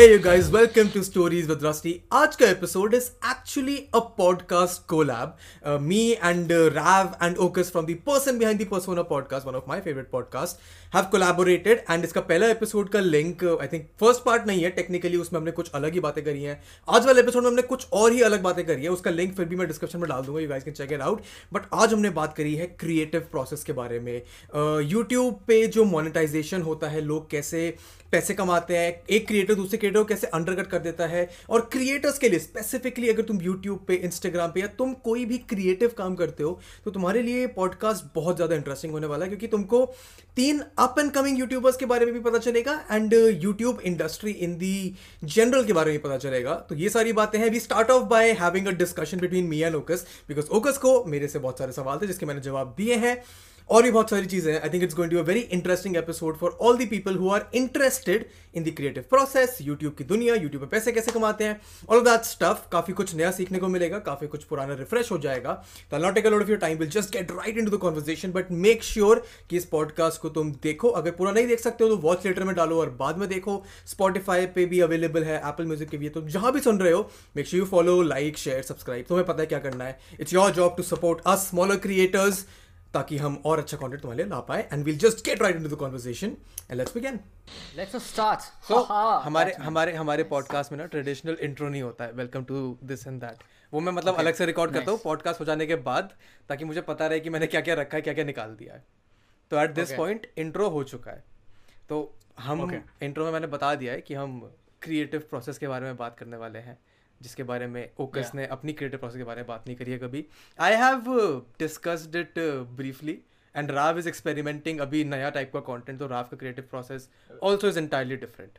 Hey you guys, welcome to Stories with Rusty. आज का episode is actually a podcast collab me and Rav and Okus from the person behind the person podcast one of my favourite podcast have collaborated and इसका पहला episode का link I think first part नहीं है technically उसमें हमने कुछ अलग ही बातें करी हैं। आज वाले एपिसोड में हमने कुछ और ही अलग बातें करी है उसका लिंक फिर भी मैं डिस्क्रिप्शन में डाल दूँगा you guys can check it out but आज हमने बात करी है क्रिएटिव प्रोसेस के बारे में। यूट्यूब uh, पे जो मोनिटाइजेशन होता है लोग कैसे पैसे कमाते हैं एक क्रिएटर दूसरे क्रिएटर को कैसे अंडरकट कर देता है? और क्रिएटर्स के लिए स्पेसिफिकली अगर तुम यूट्यूब पे इंस्टाग्राम पे या तुम कोई भी क्रिएटिव काम करते हो तो तुम्हारे लिए पॉडकास्ट बहुत ज़्यादा इंटरेस्टिंग होने वाला है क्योंकि तुमको तीन अप एंड कमिंग यूट्यूबर्स के बारे में भी पता चलेगा and YouTube industry in the general के बारे में पता चलेगा। तो ये सारी बातें हैं। We start off by having a discussion between me and Okus because Okus को मेरे से बहुत सारे सवाल थे जिसके मैंने जवाब दिए हैं। और भी बहुत सारी चीज़ें I think it's going to a very interesting episode for all the people who are interested in the creative process YouTube की दुनिया यूट्यूब पे पैसे कैसे कमाते हैं ऑल दैट स्टफ़ काफ़ी कुछ नया सीखने को मिलेगा, काफ़ी कुछ पुराना रिफ्रेश हो जाएगा। तो not take lot of your time will just get right into the conversation but make sure कि इस पॉडकास्ट को तुम देखो। अगर पूरा नहीं देख सकते हो तो वॉच लेटर में डालो और बाद में देखो। स्पॉटिफाई पे भी अवेलेबल है एप्पल म्यूज़िक के भी है। तो जहाँ भी सुन रहे हो make sure you follow like share subscribe तुम्हें पता है क्या करना है। It's your job to support us smaller creators ताकि हम और अच्छा कंटेंट तुम्हारे लिए ला पाए। And will just get right into the conversation and let's begin just start. So हमारे हमारे हमारे पॉडकास्ट में ना ट्रेडिशनल इंट्रो नहीं होता है। Welcome to this and that वो मैं मतलब अलग से रिकॉर्ड करता हूँ पॉडकास्ट हो जाने के बाद ताकि मुझे पता रहे कि मैंने क्या क्या रखा है क्या क्या निकाल दिया है। तो एट दिस पॉइंट इंट्रो हो चुका है। तो हम Okay. इंट्रो में मैंने बता दिया है कि हम क्रिएटिव प्रोसेस के बारे में बात करने वाले हैं। जिसके बारे में ओकस Yeah. ने अपनी क्रिएटिव प्रोसेस के बारे में बात नहीं करी है कभी I have discussed it briefly and Rao is experimenting अभी नया टाइप का कंटेंट तो राव का creative process also is entirely different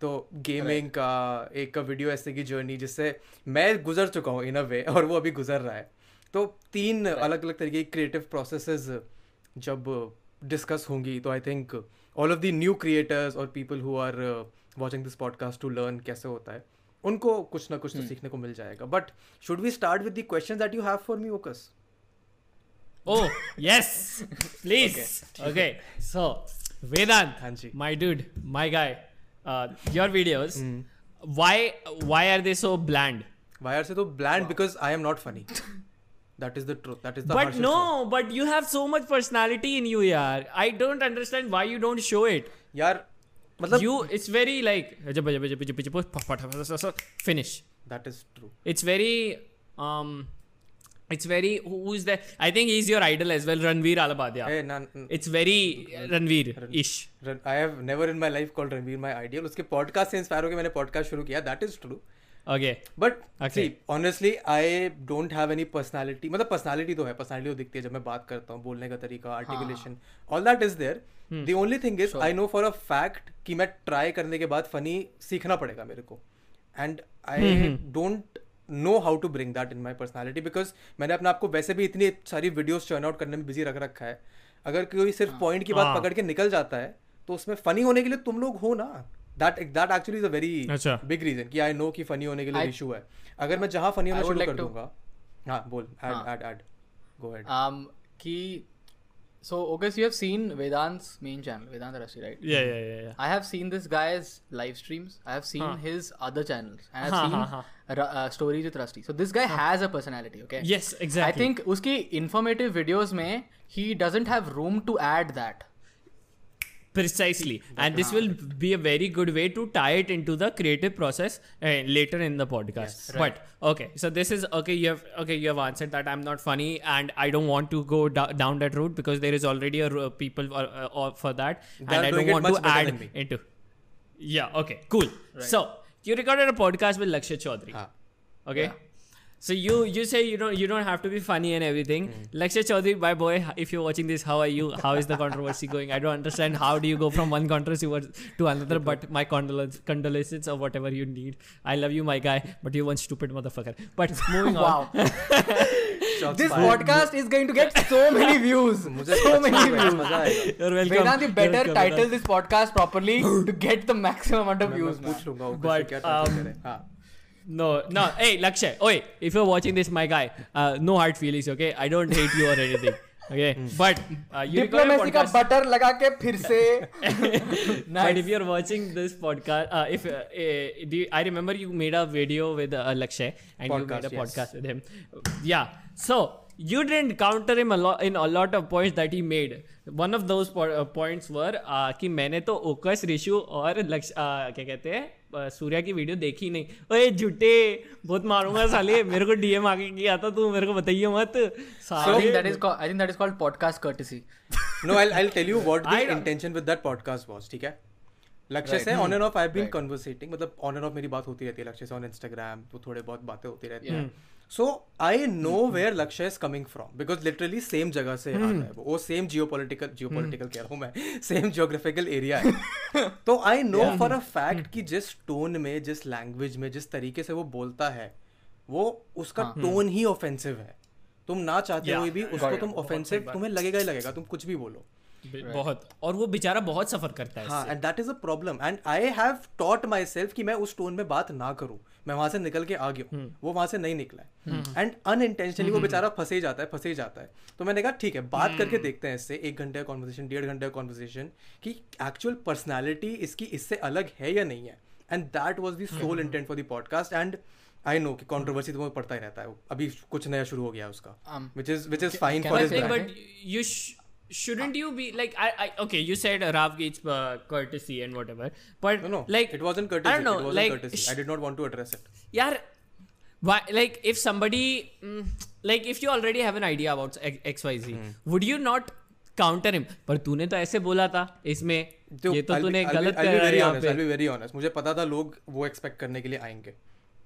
तो गेमिंग right. का एक का वीडियो ऐसे की जर्नी जिससे मैं गुजर चुका हूँ इन अ वे और वो अभी गुजर रहा है तो तीन right. अलग अलग तरीके की क्रिएटिव प्रोसेसेस जब डिस्कस होंगी तो I think all of the new creators और people who are watching this podcast to learn कैसे होता है उनको कुछ ना कुछ तो हम्म। सीखने को मिल जाएगा। But should we start with the that you have for me Okus oh yes please okay so Vedant हाँ जी। My dude my guy your videos why why are they so bland why are they so bland because I am not funny That is the truth. That is the But no, truth. but you have so much personality in you, yaar. I don't understand why you don't show it. Yaar, मतलब you it's very like जब जब जब जब like finish that is true it's very um, it's very who's that? I think he's your idol as well, Ranveer Alabadia. hey, nah, nah, It's very Ranveer ish. i have never in my life called ranveer my idol uske podcast se inspire hoke maine podcast shuru kiya that is true Okay. But see honestly I don't have any personality मतलब personality तो है personality तो दिखती है जब मैं बात करता हूँ बोलने का तरीका articulation all that is there the only thing is I know for a fact कि मैं ट्राई करने के बाद फनी सीखना पड़ेगा मेरे को. And I don't know how to bring that in my personality because मैंने अपने आप को वैसे भी इतनी सारी वीडियोज़ चर्न आउट करने में बिज़ी रख रखा है. अगर कोई सिर्फ़ पॉइंट की बात हाँ। पकड़ के निकल जाता है तो उसमें फनी होने के लिए तुम लोग हो ना. That that actually is a very अच्छा। बिग रीजन कि आई नो कि फनी होने के लिए I- इशू है अगर मैं जहाँ फनी होना I शुरू like कर to- दूँगा हाँ बोल ऐड हाँ। Add add go ahead Um, ki. So, August, you have seen Vedant's main channel, Vedant Rasi, right? Yeah, yeah, yeah, yeah. I have seen this guy's live streams. I have seen Huh. his other channels. And I've Huh, seen huh, Ra- uh, stories with Rusty. So this guy has a personality. Okay. Yes, exactly. I think उसकी informative videos में he doesn't have room to add that. Precisely. And this will be a very good way to tie it into the creative process uh, later in the podcast. Yes, right. but okay so this is okay you have okay you have answered that i'm not funny and i don't want to go do- down that route because there is already a people uh, uh, for that They and i don't want to add into. Yeah okay cool. So you recorded a podcast with lakshya chaudhary. हाँ okay? Yeah. So you you say you don't you don't have to be funny and everything. Mm. Lakshya Chaudhary, my boy, if you're watching this, how are you? How is the controversy going? I don't understand. How do you go from one controversy to another? But my condolence, condolences or whatever you need. I love you, my guy, but you one stupid motherfucker. But moving wow. on. this podcast is going to get so many views. so many views. You're welcome. Vedant, you better welcome, title this podcast properly to get the maximum amount of views. But um, No, no. Hey, Lakshay. Oi, if you're watching this, my guy, uh, no hard feelings, okay? I don't hate you or anything. Okay, but uh, a diplomacy का podcast. Butter लगा के फिर से But if you're watching this podcast, uh, if uh, uh, do you, I remember you made a video with uh, Lakshay and you Podcast, made Yeah, you didn't counter him a lot in a lot of points that he made. One of those po- uh, points were uh, कि मैंने तो ओकस ऋषु और लक्ष uh, क्या कहते हैं uh, Surya की वीडियो देखी नहीं ओए झूठे बहुत मारूँगा साले मेरे को डीएम आगे किया था तू मेरे को बताइए मत साले that is called I think that is called podcast courtesy. no I'll, I'll tell you what the I don't- intention with that podcast was ठीक है लक्ष्य से on and off I been conversating मतलब ऑन एंड ऑफ़ मेरी बात होती रहती है लक्ष्य से ऑन इंस्टाग्राम तो थोड़े बहुत बातें होती रहती हैं so I know where Lakshya is coming from because literally same जगह से आता है वो same geo political geo political कह रहा हूँ मैं सेम जियोग्राफिकल एरिया है तो I know for a fact कि जिस टोन में जिस लैंग्वेज में जिस तरीके से वो बोलता है वो उसका टोन ही ऑफेंसिव है. तुम ना चाहते Yeah. हुए भी उसको तुम ऑफेंसिव तुम्हें लगेगा ही लगेगा तुम कुछ भी बोलो. बहुत. और वो बेचारा बहुत सफ़र करता है हाँ and that is a problem and I have taught myself कि मैं उस टोन में बात ना करूँ. मैं वहाँ से निकल के आ गया हम्म। वो वहाँ से नहीं निकला है। एंड अनइंटेंशनली वो बेचारा फंसे ही जाता है फंसे ही जाता है। तो मैंने कहा ठीक है बात करके हम्म। देखते हैं इससे एक घंटे का कॉन्वर्सेशन डेढ़ घंटे का कॉन्वर्सेशन कि एक्चुअल पर्सनैलिटी इसकी इससे अलग है या नहीं है? And that was the sole intent for the podcast and I know कि कॉन्ट्रोवर्सी तो पड़ता ही रहता है। अभी कुछ नया शुरू हो गया उसका Um, which is which is fine for his you sh- shouldn't you be like I, I okay you said uh, Rav Gates uh, courtesy and whatever but No, no. like it wasn't I courtesy. don't know it wasn't like courtesy. sh- I did not want to address it. yaar why like if somebody mm, like if you already have an idea about X- xyz Hmm. would you not counter him पर तूने तो ऐसे बोला था इसमें तो ये तो तूने गलत करा very यहाँ honest, I'll पे be very honest. मुझे पता था लोग वो एक्सपेक्ट करने के लिए आएँगे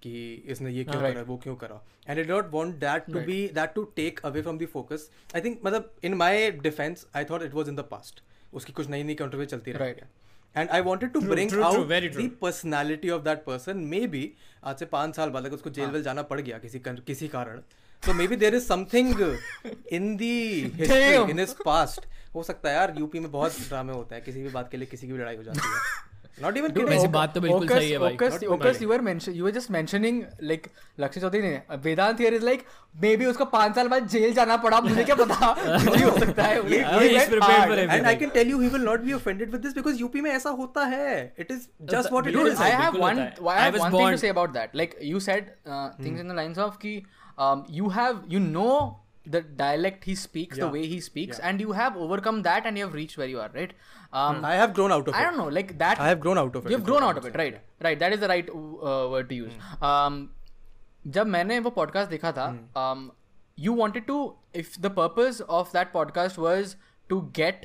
कि इसने ये क्यों करा वो क्यों करा। And I don't want that to be that to take away from the focus I think मतलब in my defence I thought it was in the past उसकी कुछ नई नई कंट्रोवर्सी चलती रही. है and I wanted to bring out. The personality of that person maybe आज से पाँच साल बाद अगर उसको जेल वेल जाना पड़ गया किसी किसी कारण तो maybe there is something in the history in his past हो सकता है यार यूपी में बहुत ड्रामे होते हैं किसी भी बात के लिए किसी की भी लड़ाई हो जाती है। नॉट इवन किडिंग वैसे बात तो बिल्कुल सही है भाई। Okus you are mention you are just mentioning like Lakshya Chaudhary ने Vedant here is like maybe उसको 5 साल बाद जेल जाना पड़ा मुझे क्या पता? हो सकता है and I can tell you he will not be offended with this because UP में ऐसा होता है। It is just what it is I have one I have one thing to say about that like you said things in the lines of की you have you know the dialect he speaks, the Yeah. way he speaks, Yeah. and you have overcome that, and you have reached where you are, right? Um, I have grown out of I it don't know, like that. I have grown out of it You've is grown what out I'm of it, saying. right? Right. That is the right uh, word to use. Um, जब मैंने वो podcast देखा था um, you wanted to if the purpose of that podcast was to get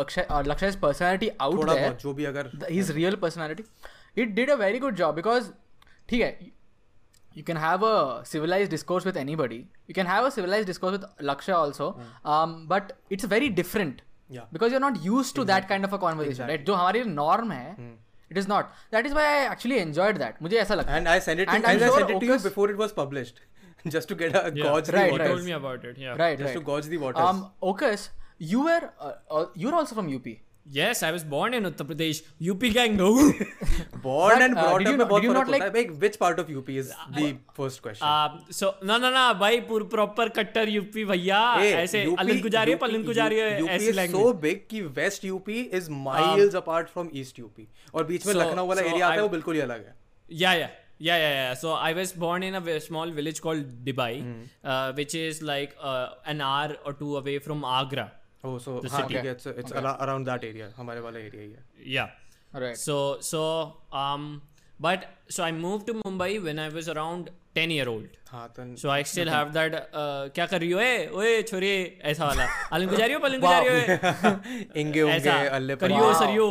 Akshay, uh, Lakshay's personality out थोड़ा there बहुत जो भी अगर the, his real personality it did a very good job because ठीक है you can have a civilized discourse with anybody you can have a civilized discourse with Lakshay also um, but it's very different Yeah. because you're not used to that kind of a conversation right जो हमारी norm है it is not that is why I actually enjoyed that मुझे ऐसा लगता है and I sent it to, And and I'm I sure sent it to you Ocus- before it was published just to get a Yeah. gauge the Right, He right. told waters me about it yeah right just right to gauge the waters um Ocus you were uh, uh, you're also from UP yes I was born in Uttar Pradesh UP gang no born But, and uh, brought did up you में not- बहुत did you फर्क not होता है like- भाई which part of UP is the first question Um, so no no no भाई पूर proper कट्टर UP भैया Hey, ऐसे UP अलन गुजारी UP पलन गुजारी UP ऐसी is so लैंग्वेज big कि west UP is miles apart from east UP और बीच में So- लखनऊ वाला so एरिया आता है I- वो बिल्कुल ही अलग है yeah yeah yeah yeah yeah so i was born in a ve- small village called dibai uh, which is like uh, an hour or two away from agra Oh so The हाँ city. है it's it's ara- around that area हमारे वाला area ही है yeah right so so um but so i moved to mumbai when i was around 10 year old हाँ तो so i still have that uh, क्या कर रही हो ए ओए छोरी ऐसा वाला अलन गुजारी हो पलन गुजारी हो ए? इंगे उंगे अल्ले करियो Wow. सरियो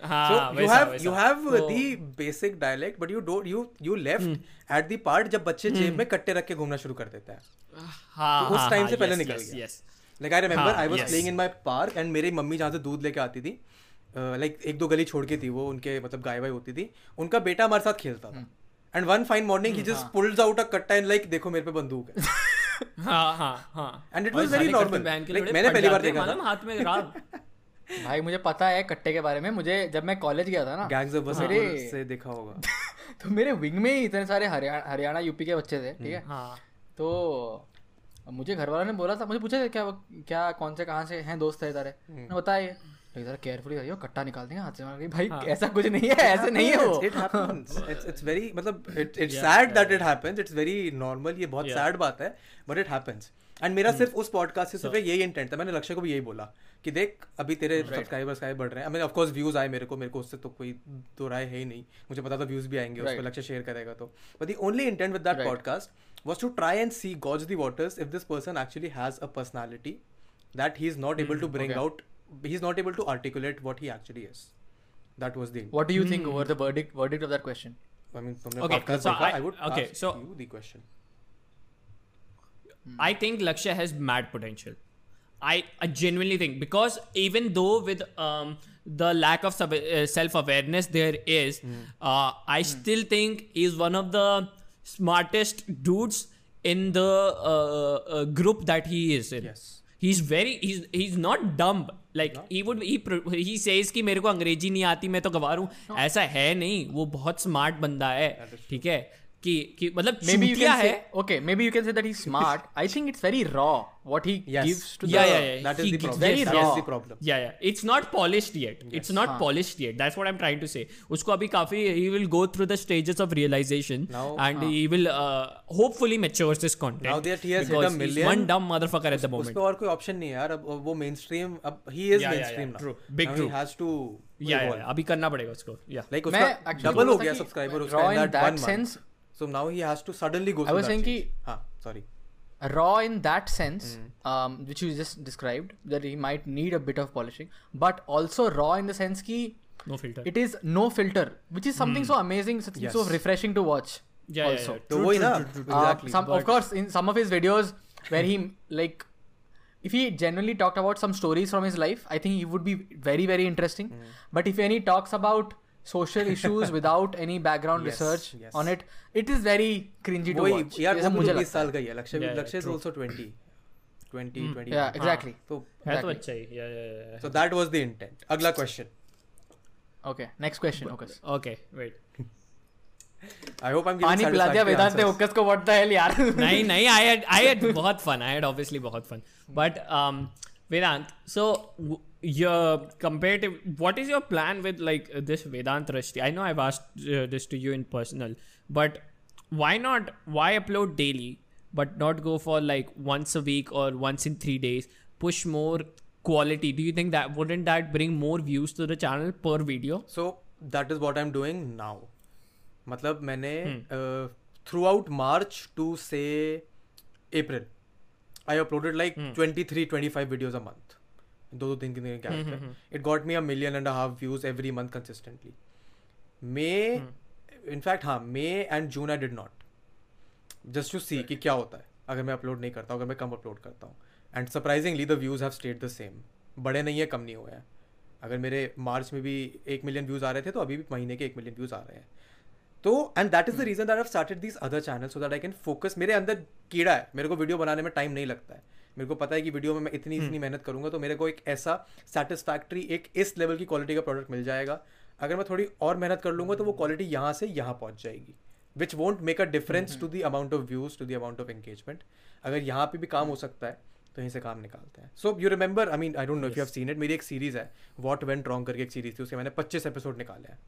हाँ so you have you have तो- the basic dialect but you don't you you left at the part जब बच्चे जेब में कट्टे रख के घूमना शुरू कर देते हैं हाँ तो उस हाँ, टाइम हाँ, से पहले निकल गया yes. Like I remember I was. Playing in my park and मेरी मम्मी जहाँ से दूध लेके आती थी लाइक एक दो गली छोड़ के थी वो उनके मतलब गाय वाय होती थी उनका बेटा हमारे साथ खेलता था। And one fine morning he. Just pulls out a कट्टा एंड लाइक देखो मेरे पे बंदूक है। हाँ हाँ हाँ। And it और was very साले कट्टे normal. बहन के Like, लोड़े मैंने पहली बार देखा था। हाथ में भाई मुझे पता है कट्टे के बारे में। मुझे जब मैं कॉलेज गया था ना गैंग्स ऑफ़ तो मेरे से देखा होगा। तो मेरे विंग में ही इतने सारे हरियाणा हरियाणा यूपी के बच्चे थे ठीक है? हाँ। तो मुझे घर वालों ने बोला था मुझे पूछा था क्या क्या कौन से कहाँ से हैं दोस्त है तारे हम्म। मैंने बताया लेकिन जरा केयरफुली रहियो कट्टा निकाल देंगे हाथ से कहा, भाई हाँ। ऐसा कुछ नहीं है ऐसे नहीं है वो। it happens. It's it's very मतलब it's sad that it happens. It's very normal ये बहुत Yeah. बात है but it happens. And मेरा सिर्फ़ उस पॉडकास्ट से सिर्फ़ यही इंटेंट था। मैंने लक्ष्य को भी यही बोला कि देख अभी तेरे सब्सक्राइबर सब्सक्राइब बढ़ रहे हैं? I mean of course views आए मेरे को मेरे को उससे तो कोई दो राय है ही नहीं। मुझे पता था व्यूज़ भी आएँगे उस पर लक्ष्य शेयर करेगा तो। But the only intent with that Right. Podcast was to try and see gauge the waters if this person actually has a personality that he is not able to bring okay. out he's not able to articulate what he actually is that was the what do you think over the verdict verdict of that question I mean, from the Okay, podcast, so I- I would okay, ask so- you the question. I think Lakshya has mad potential. I, I genuinely think because even though with um, the lack of sub- uh, self awareness there is, uh, I still think he's one of the smartest dudes in the uh, uh, group that he is in. Yes. he's very he's he's not dumb like no. he would he he says कि मेरे को अंग्रेज़ी नहीं आती मैं तो गवार हूँ ऐसा है नहीं वो बहुत स्मार्ट बंदा है ठीक है कि कि मतलब चूतिया है। Okay maybe you can say that he smart I think it's very raw what he gives to या that is the very raw problem या या it's not polished yet it's not polished yet that's what I am trying to say उसको अभी काफ़ी he will go through the stages of realisation and he. Will hopefully matures this content now that he has hit a million one dumb motherfucker at the moment उसको और कोई option नहीं है यार। अब वो मेनस्ट्रीम अब he is mainstream now big true has to या अभी करना पड़ेगा उसको. या लाइक उसका डबल हो गया सब्सक्राइबर उसका in that one So now he has to suddenly go. I was saying ha, sorry. Raw in that sense, mm. um, which you just described, that he might need a bit of polishing, but also raw in the sense ki no filter. It is no filter, which is something mm. so amazing, something yes. so refreshing to watch. Yeah, also. yeah, yeah. True, true, true, true, exactly. Uh, some, of course, in some of his videos where he like if he generally talked about some stories from his life, I think he would be very, very interesting. Mm. But if any talks about social issues without any background Yes, research yes. on it it is very cringy to वही watch यार जैसा वो मुझे भी 20 लगता साल का ही है Lakshya Yeah, yeah, Lakshya is true. Also 20 20 20 है yeah exactly तो है तो exactly. अच्छा ही. Yeah, yeah, yeah, yeah. So that was the intent अगला question okay next question okay Okay, wait. I hope I am पानी पिला दिया वेदांत ने ओकस को व्हाट द हेल यार नहीं नहीं I had I had बहुत fun. I had obviously बहुत fun. But um, Vedant, so w- your comparative, what is your plan with like this Vedant Rashti? I know I've asked uh, this to you in personal, but why not? Why upload daily, but not go for like once a week or once in three days? Push more quality. Do you think that wouldn't that bring more views to the channel per video? So that is what I am doing now मतलब मैंने Hmm. Throughout March to से April I uploaded like Hmm. Twenty three twenty five videos a month दो दो तीन तीन दिन gap it got me a million and half views every month consistently May. In fact हाँ May and June I did not just to see कि क्या होता है। अगर मैं अपलोड नहीं करता हूँ अगर मैं कम अपलोड करता हूँ। And surprisingly the views have stayed the same बड़े नहीं है कम नहीं हुए हैं। अगर मेरे मार्च में भी एक मिलियन व्यूज़ आ रहे थे तो अभी भी महीने के एक मिलियन व्यूज़ आ रहे हैं। तो and that is the reason that I started this other channel so that I can focus मेरे अंदर कीड़ा है। मेरे को वीडियो बनाने में टाइम नहीं लगता है। मेरे को पता है कि वीडियो में मैं इतनी इतनी मेहनत करूँगा तो मेरे को एक ऐसा सेटिस्फैक्ट्री एक इस लेवल की क्वालिटी का प्रोडक्ट मिल जाएगा। अगर मैं थोड़ी और मेहनत कर लूँगा तो वो क्वालिटी यहाँ से यहाँ पहुँच जाएगी which won't make a difference to the amount of views to the amount of engagement अगर यहाँ पे भी काम हो सकता है तो यहीं से काम निकालते हैं। So you remember I mean I don't know if you have seen it मेरी एक सीरीज़ है वॉट वेंट रॉन्ग करके एक सीरीज़ थी उसके मैंने पच्चीस एपिसोड निकाले हैं।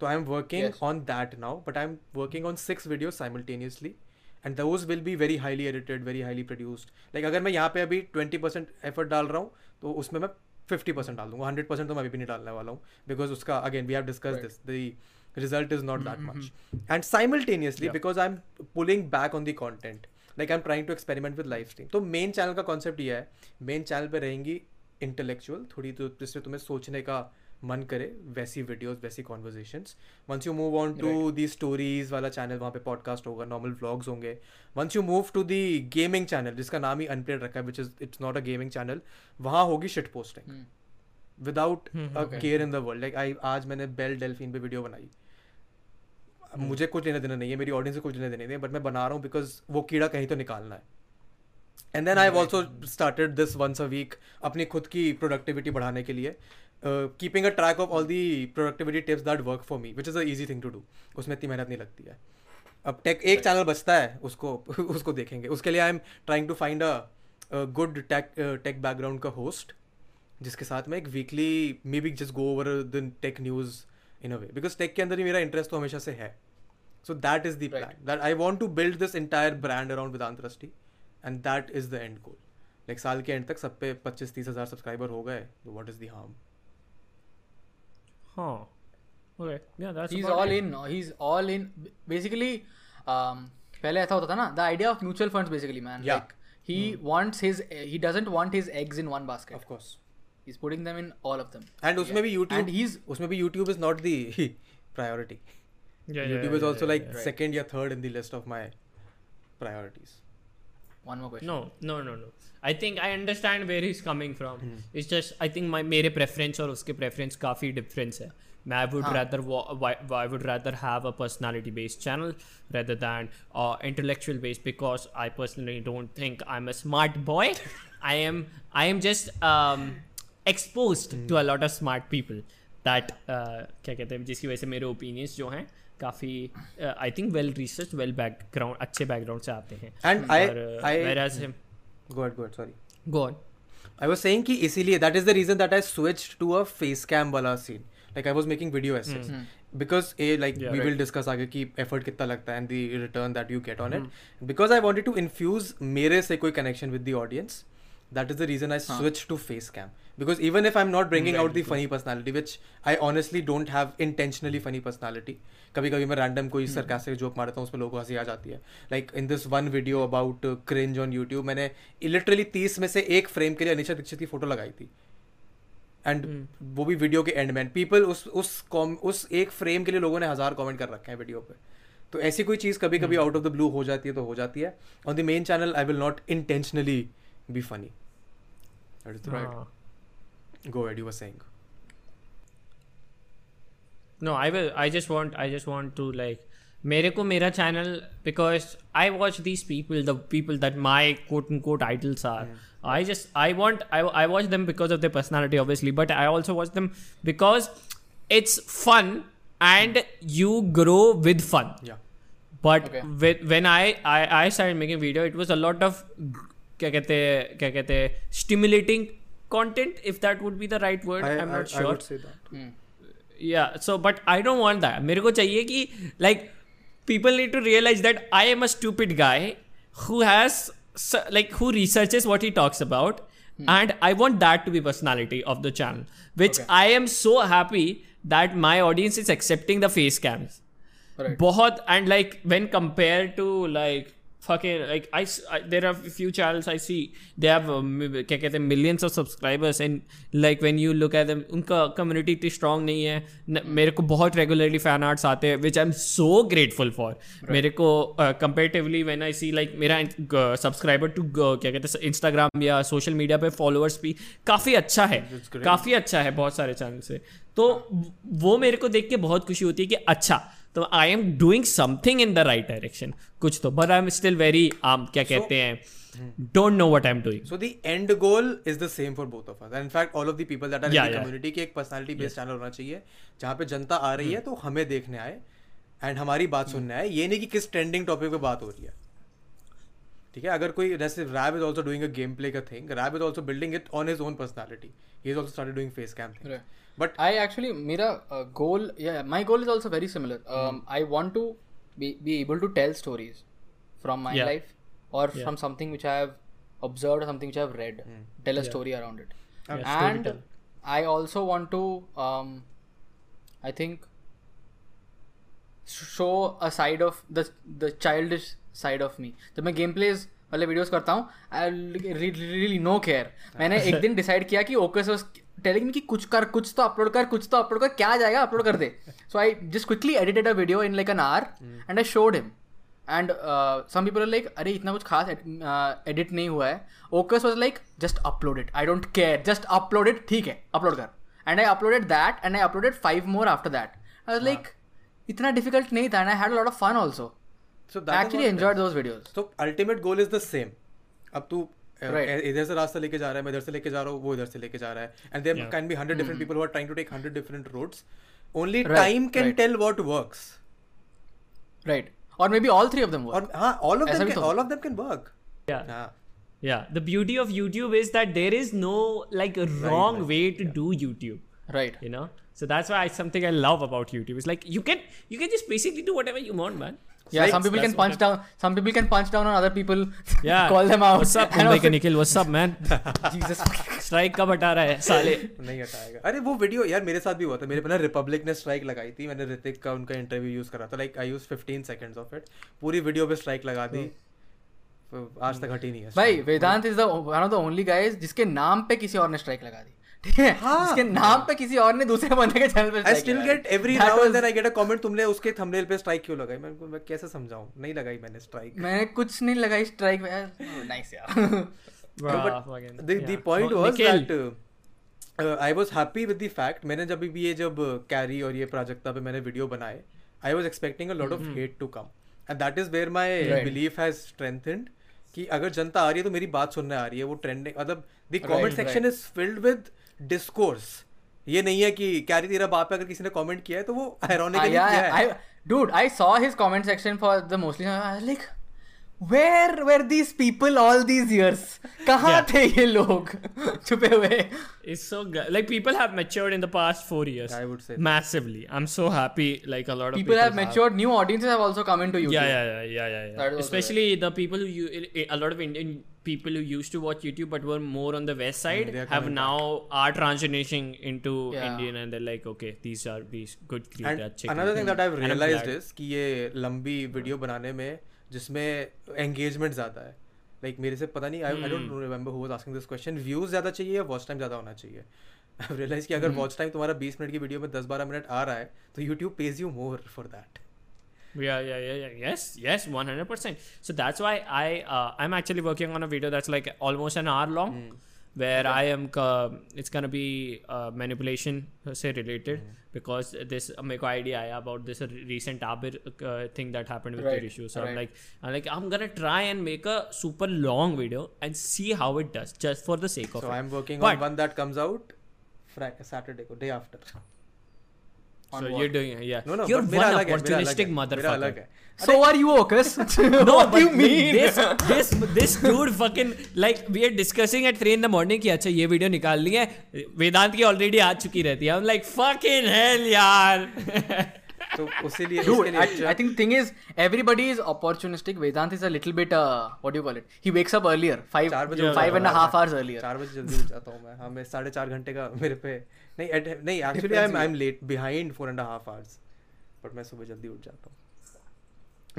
तो I am working on that now but I am working on six videos simultaneously and those will be very highly edited very highly produced like अगर मैं यहाँ पे अभी 20% एफर्ट डाल रहा हूँ तो उसमें मैं 50% डाल दूँगा 100% तो मैं अभी भी नहीं डालने वाला हूँ बिकॉज़ उसका again we have discuss. This the result is not that much and simultaneously Yeah. because i'm pulling back on the content like i'm trying to experiment with live stream तो मेन चैनल का concept ये है main channel पे रहेंगी intellectual थोड़ी तो जिससे तुम्हें सोचने का मन करे वैसी वीडियोस वैसी conversations once you move on to the stories वाला चैनल वहाँ पे पॉडकास्ट होगा नॉर्मल व्लॉग्स होंगे. Once you move to the gaming channel जिसका नाम ही अनप्लेड रखा है which is it's not a gaming channel वहाँ होगी shit posting without a care in the world like I आज मैंने बेल डेल्फिन पे वीडियो बनाई. मुझे कुछ लेना देना नहीं है मेरी ऑडियंस से कुछ लेना देना नहीं है बट मैं बना रहा हूँ बिकॉज़ वो कीड़ा कहीं तो निकालना है. And then I also started this once a week अपनी खुद की प्रोडक्टिविटी बढ़ाने के लिए. Keeping a track of all the productivity tips that work for me which is a easy thing to do उसमें इतनी मेहनत नहीं लगती है। अब टेक एक चैनल बचता है उसको उसको देखेंगे। उसके लिए I am trying to find a good tech tech background का होस्ट जिसके साथ में एक weekly maybe just go over the tech news in a way because tech के अंदर ही मेरा इंटरेस्ट तो हमेशा से है। So that is the. Plan that I want to build this entire brand around Vedant Rusty and that is the end goal like साल के एंड तक सब पे पच्चीस तीस हज़ार सब्सक्राइबर हो गए तो what is the harm Huh. Okay. Yeah, that's he's about all it. in he's all in basically um पहले ऐसा होता था ना the idea of mutual funds basically man Yeah. like he wants his he doesn't want his eggs in one basket of course he's putting them in all of them and उसमें भी YouTube and he's उसमें भी YouTube is not the priority Yeah, yeah, YouTube yeah, is also yeah, like yeah. second or third in the list of my priorities. One more question No, no, no, no. I think I understand where he's coming from. Hmm. It's just I think my मेरे preference और उसके preference काफ़ी difference है. मैं I would हाँ. rather wa- wa- I would rather have a personality based channel rather than uh, intellectual based because I personally don't think I'm a smart boy. I am I am just um, exposed Hmm. to a lot of smart people that uh, क्या कहते हैं जिसकी वजह से मेरे opinions जो हैं काफ़ी I think well research well background अच्छे बैकग्राउंड से आते हैं। And I were as him god god sorry god I was saying कि इसीलिए that is the reason that I switch to a face cam वाला scene like I was making video ऐसे because a like we will discuss आगे कि effort कितना लगता है and the return that you get on it because I wanted to infuse मेरे से कोई connection with the audience That is the reason I switched huh. to face cam. Because even if I'm not bringing out the funny personality, which I honestly don't have intentionally funny personality. कभी कभी मैं random कोई sarcastic joke मारता हूँ उस पर लोगों को हँसी आ जाती है like in this one video about cringe on YouTube मैंने लिटरली तीस में से एक फ्रेम के लिए अनिशा दीक्षित की फ़ोटो लगाई थी. एंड वो भी वीडियो के एंड में. पीपल उस उस com- उस एक फ्रेम के लिए लोगों ने हज़ार कमेंट कर रखे हैं वीडियो पे. तो ऐसी कोई चीज़ कभी कभी आउट ऑफ़ द ब्लू हो जाती है तो हो जाती है. On the main channel I will not intentionally be funny हाँ. Go ahead you were saying no i will i just want i just want to like मेरे को मेरा channel because I watch these people the people that my quote end quote idols are I just I want I watch them because of the personality obviously but I also watch them because it's fun and you grow with fun या but Okay. with, when I, I I started making video it was a lot of क्या कहते हैं क्या कहते हैं stimulating content if that would be the right word I am not sure या so but I don't want that मेरे को चाहिए कि like people need to realise that I am a stupid guy who has like who researches what he talks about and I want that to be personality of the channel which I am so happy that my audience is accepting the face cams बहुत and like when compare to like fucking like I, I- there are a few channels I see they have um, क्या कहते हैं millions of subscribers and like when you look at them उनका community इतनी strong नहीं है न, मेरे को बहुत regularly fan arts आते हैं which I'm so grateful for मेरे को uh, comparatively when I see like मेरा uh, subscriber to uh, क्या कहते हैं Instagram या social media पे followers भी काफ़ी अच्छा है काफ़ी अच्छा है बहुत सारे चैनल से तो वो मेरे को देख के बहुत खुशी होती है कि अच्छा तो I am doing something in the right direction कुछ तो but I am still very um क्या कहते हैं don't know what I am doing so the end goal is the same for both of us And fact all of the people that are in the community की एक personality based channel होना चाहिए जहाँ पे जनता आ रही है तो हमें देखने आए एंड हमारी बात सुनने आए। ये नहीं कि किस ट्रेंडिंग टॉपिक पे बात हो रही है। ठीक है? अगर कोई जैसे रैब is also doing a game play का thing रैब is also building it on his own personality he is also start doing face cam thing but I actually मेरा goal my goal is also very similar I want to be able to tell stories from my life और from something which I have observe something which have read tell a story around it and I also want to I think show a side of the child side of me जब मैं game plays वाले videos करता हूँ I really no care मैंने एक दिन decide किया कि ओकस वाज टेलिंग कि कुछ कर कुछ तो अपलोड कर कुछ तो अपलोड कर क्या जाएगा अपलोड कर दे. So I just quickly edited a video in like an hour and I showed him and some people are like अरे इतना कुछ खास एडिट नहीं हुआ है. ओकस was like just upload it I don't care just upload it ठीक है अपलोड कर. And I uploaded that and I uploaded five more after that I was like इतना डिफ़िकल्ट नहीं था and I had lot of fun also So actually enjoyed those videos तो ultimate goal is the same अब तू uh, Right. इधर से रास्ता लेके जा रहा है मैं इधर से लेके जा रहा हूँ वो इधर से लेके जा रहा है and there Yeah. Can be hundred different people who are trying to take hundred different roads only Right, time can right. Tell what works right or maybe all three of them work. और हाँ all of ऐसा them भी can, तो- all of them can work Yeah. हाँ Yeah. The beauty of YouTube is that there is no like wrong way to do YouTube. right. You know? So that's why it's something I love about YouTube. It's like you can you can just basically do whatever you want, man. Yeah, like- some people can punch down. Some people can punch down on other people. Yeah. call them out. What's up, Mumbai ka Nikhil? What's up, man? Jesus. Strike कब हटा रहा है साले? नहीं हटाएगा अरे वो video यार मेरे साथ भी हुआ था मेरे पे ना रिपब्लिक ने स्ट्राइक लगाई थी मैंने ऋतिक का उनका इंटरव्यू यूज़ करा था like I use 15 seconds of it पूरी वीडियो पे स्ट्राइक लगा दी तो आज तक हटी नहीं है भाई Vedant is the one of the only guys जिसके नाम पे किसी और ने स्ट्राइक लगा दी ठीक है? हाँ। जिसके नाम पे किसी और ने दूसरे बंदे के चैनल पे I still get every now and then I get a comment तुमने उसके थंबनेल पे स्ट्राइक क्यों लगाई? मैं मैं कैसे समझाऊं? नहीं लगाई मैंने स्ट्राइक मैंने कुछ नहीं लगाई स्ट्राइक नाइस यार। No, was Nikhil. that uh, I was happy with the fact मैंने जब भी ये जब कैरी और ये प्राजक्ता पे मैंने वीडियो बनाए I was expecting a lot of hate to come. And that is where my Right. belief has कि अगर जनता आ रही है तो मेरी बात सुनने आ रही है वो ट्रेंडिंग मतलब the comment Right, section right. is discourse ये नहीं है कि कैरी तेरा बाप अगर किसी ने कमेंट किया है तो वो आयरोनिकली किया है। I dude I saw his comment section for the mostly like where were these people all these years कहाँ थे ये लोग छुपे हुए it's so like people have matured in the past 4 years I would say massively I am so happy like a lot of people have matured new audiences have also come into YouTube या या या या specially the people a lot of Indian people who used to watch YouTube but were more on the west side are have now are transitioning into Yeah. Indian and they're like, okay, these are these good creators. अच्छे another thing that I've realized is कि ये लंबी video बनाने में जिसमें engagement ज़्यादा है like मेरे से पता नहीं I don't remember who was asking this question views ज़्यादा चाहिए या वॉच टाइम ज़्यादा होना चाहिए आई रियलाइज़ कि अगर वॉच टाइम तुम्हारा 20 मिनट की वीडियो में 10-12 मिनट आ रहा है तो YouTube page you more for that yeah yeah yeah, yes yes 100% so that's why i uh, i'm actually working on a video that's like almost an hour long mm. where yeah. i am uh, it's gonna be uh, manipulation say related mm. because this uh, make idea about this recent abir uh, thing that happened with right. the issue so right. i'm like i'm like i'm gonna try and make a super long video and see how it does just for the sake of so i'm working but, on one that comes out friday saturday day after so what? you're doing it, yeah. no no you're one है opportunistic है motherfucker. So are you, Ocus? No, what do you mean? This, this, this dude fucking like we are discussing at three in the morning कि अच्छा ये video निकालनी है वेदांत की already आ चुकी रहती है I'm like fucking hell यार तो I, लिए I think thing is everybody is opportunistic. Vedant is a little bit uh, what do you call it? He wakes up earlier, five चार बजे five उठ and a half hours earlier. चार बजे जल्दी उठ जाता हूँ मैं हाँ मैं साढ़े चार घंटे का मेरे पे नहीं नहीं actually I am I am late behind four and half hours but मैं सुबह जल्दी उठ जाता हूँ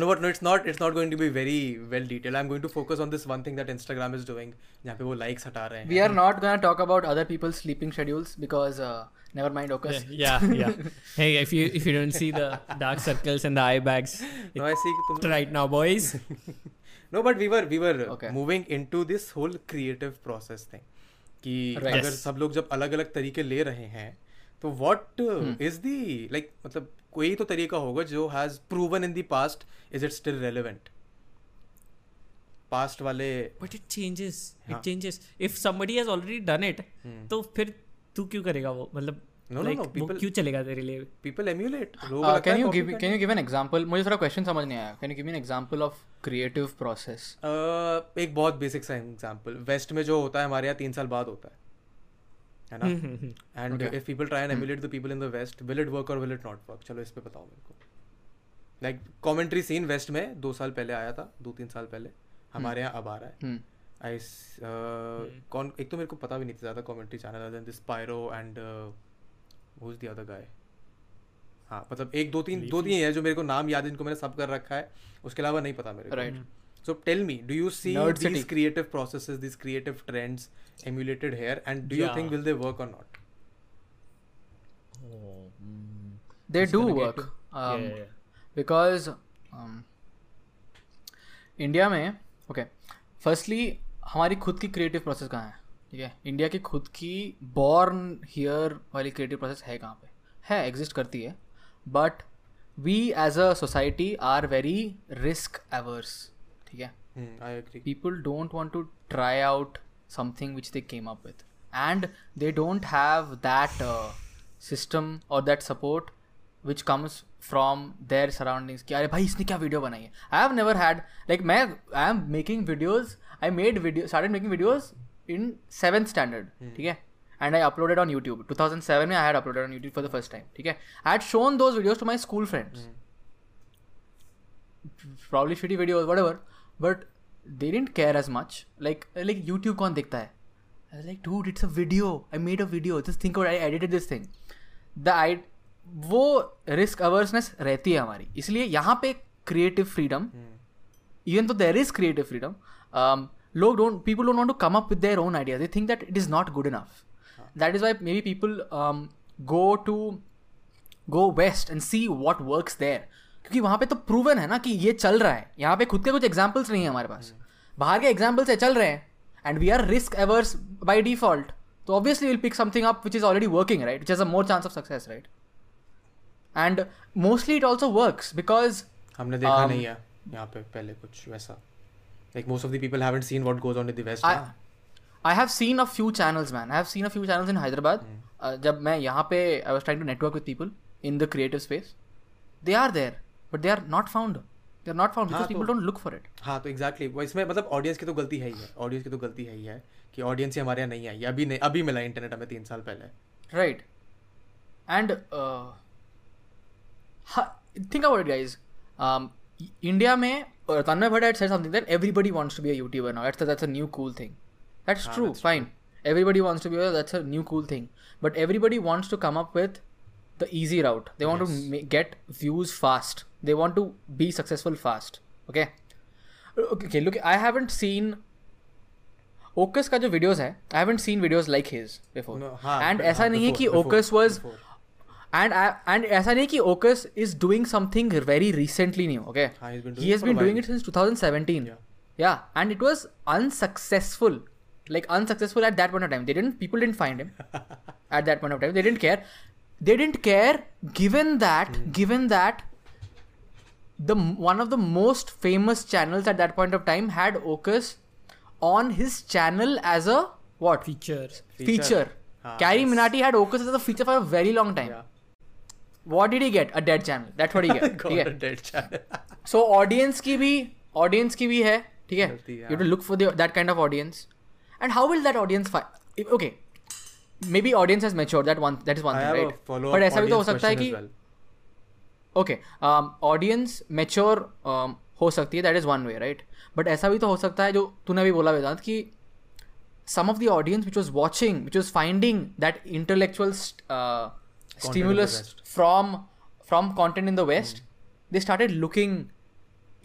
No, but no, it's not. It's not going to be very well detailed. I'm going to focus on this one thing that Instagram is doing. जहाँ पे वो likes हटा रहे हैं. We are not gonna talk about other people's sleeping schedules because uh, never mind, Ocus. yeah yeah hey if you if you don't see the dark circles and the eye bags No, I see कि तुम. right now boys No, but we were we were Okay. moving into this whole creative process thing. कि Right. अगर Yes. सब लोग जब अलग अलग तरीके ले रहे हैं तो what इज दी लाइक मतलब कोई तो तरीका होगा जो has proven in the past is it still relevant past वाले but it changes it changes if somebody has already done it तो फिर तू क्यों करेगा वो? मतलब नो नो पीपल क्यों चलेगा तेरे लिए? People emulate can you give can you give an example मुझे थोड़ा क्वेश्चन समझ नहीं आया. Can you give an example of creative process एक बहुत बेसिक सा एग्जांपल वेस्ट में जो होता है हमारे यहाँ तीन साल बाद होता है। है ना? And if people try and emulate the people in the west will it work और विल इट नॉट वर्क चलो इस पे बताओ मेरे को। लाइक कमेंट्री सीन वेस्ट में दो साल पहले आया था दो तीन साल पहले। हमारे यहाँ अब आ रहा है. आई कौन एक तो मेरे को पता भी नहीं था ज़्यादा commentary channel this Pyro and who's the other guy हाँ मतलब एक दो तीन दो तीन है जो मेरे को नाम याद है जिनको मैंने सब कर रखा है। उसके अलावा नहीं पता मेरे को। Right. So tell me, do you see Nerd these City. creative processes, these creative trends emulated here, and do yeah. you think will they work or not? oh, They Just do work. to- Um, yeah, yeah. because um, India में okay firstly हमारी खुद की creative process कहाँ है ठीक है India की खुद की बॉर्न हियर वाली क्रिएटिव प्रोसेस है कहाँ पे है एग्जिस्ट करती है but we as a society are very risk averse ठीक है? I agree people don't want to try out something which they came up with and they don't have that system और that support which comes from their surroundings कि अरे भाई इसने क्या video बनाई है? I have never had like मैं I am making videos I made video started making videos in 7th standard ठीक है? And I uploaded on YouTube 2007 में I had uploaded on YouTube for the first time ठीक है? I had shown those videos to my school friends probably shitty videos whatever But they didn't care as much like like YouTube कौन देखता है? I was like, dude, it's a video. I made a video. Just think about it. I edited this thing. The I वो risk averseness रहती है हमारी इसलिए यहाँ पे creative freedom even though there is creative freedom लोग don't people don't want to come up with their own idea they think that it is not good enough that is why maybe people go to go west and see what works there क्योंकि वहाँ पे तो proven है ना कि ये चल रहा है। यहाँ पे खुद के कुछ एग्जाम्पल्स नहीं है हमारे पास। बाहर के एग्जाम्पल्स है चल रहे हैं and we are risk averse by default तो obviously will pick something up which is already working right which is a more chance of success right and mostly it also works because हमने देखा Um, नहीं है यहाँ पे पहले कुछ वैसा। Like most of the people haven't seen what goes on in the west I, I have seen a few channels, man. I have seen a few channels in Hyderabad. Uh, जब मैं यहाँ पे I was trying to network with people in the creative space. They are there, but they are not found they are not found because people don't look for it हाँ तो exactly exactly. इसमें मतलब audience की तो गलती है ही है। Audience की तो गलती है ही है कि ऑडियंस ही हमारे यहाँ नहीं आई अभी नहीं अभी मिला इंटरनेट हमें तीन साल पहले। Right and think about guys India में Tanmay Bhat had set something that everybody wants to be a YouTuber now it's that's new cool thing that's true fine everybody wants to be that's a new cool thing but everybody wants to come up with the easy route. They want Yes. to ma- get views fast. They want to be successful fast. Okay. Okay. okay look, I haven't seen. Ocus का जो videos है, I haven't seen videos like his before. No, हाँ, and but- ऐसा हाँ, नहीं है before- कि before- Ocus was before. and I, and ऐसा नहीं कि Ocus is doing something very recently new. Okay, हाँ, he's been doing he it has for a been doing while. it since 2017. Yeah. yeah, and it was unsuccessful. Like unsuccessful at that point of time. They didn't. People didn't find him at that point of time. They didn't care. They didn't care. Given that, Hmm. given that, the one of the most famous channels at that point of time had Ocus on his channel as a what Features. feature. Feature. Ah, Carrie yes. Minati had Ocus as a feature for a very long time. Yeah. What did he get? A dead channel. That's what he get. God, ठीक a है dead channel. so audience की भी audience की भी है ठीक है गलती, you have to look for the, that kind of audience and how will that audience find if, okay maybe audience has matured that one that is one I thing have a right follow-up but ऐसा भी तो हो audience सकता है question कि as well. Okay audience mature um, हो सकती है that is one way right but ऐसा भी तो हो सकता है जो तूने अभी बोला वेदांत कि some of the audience which was watching which was finding that intellectual st- uh, the stimulus West. from from content in the west they started looking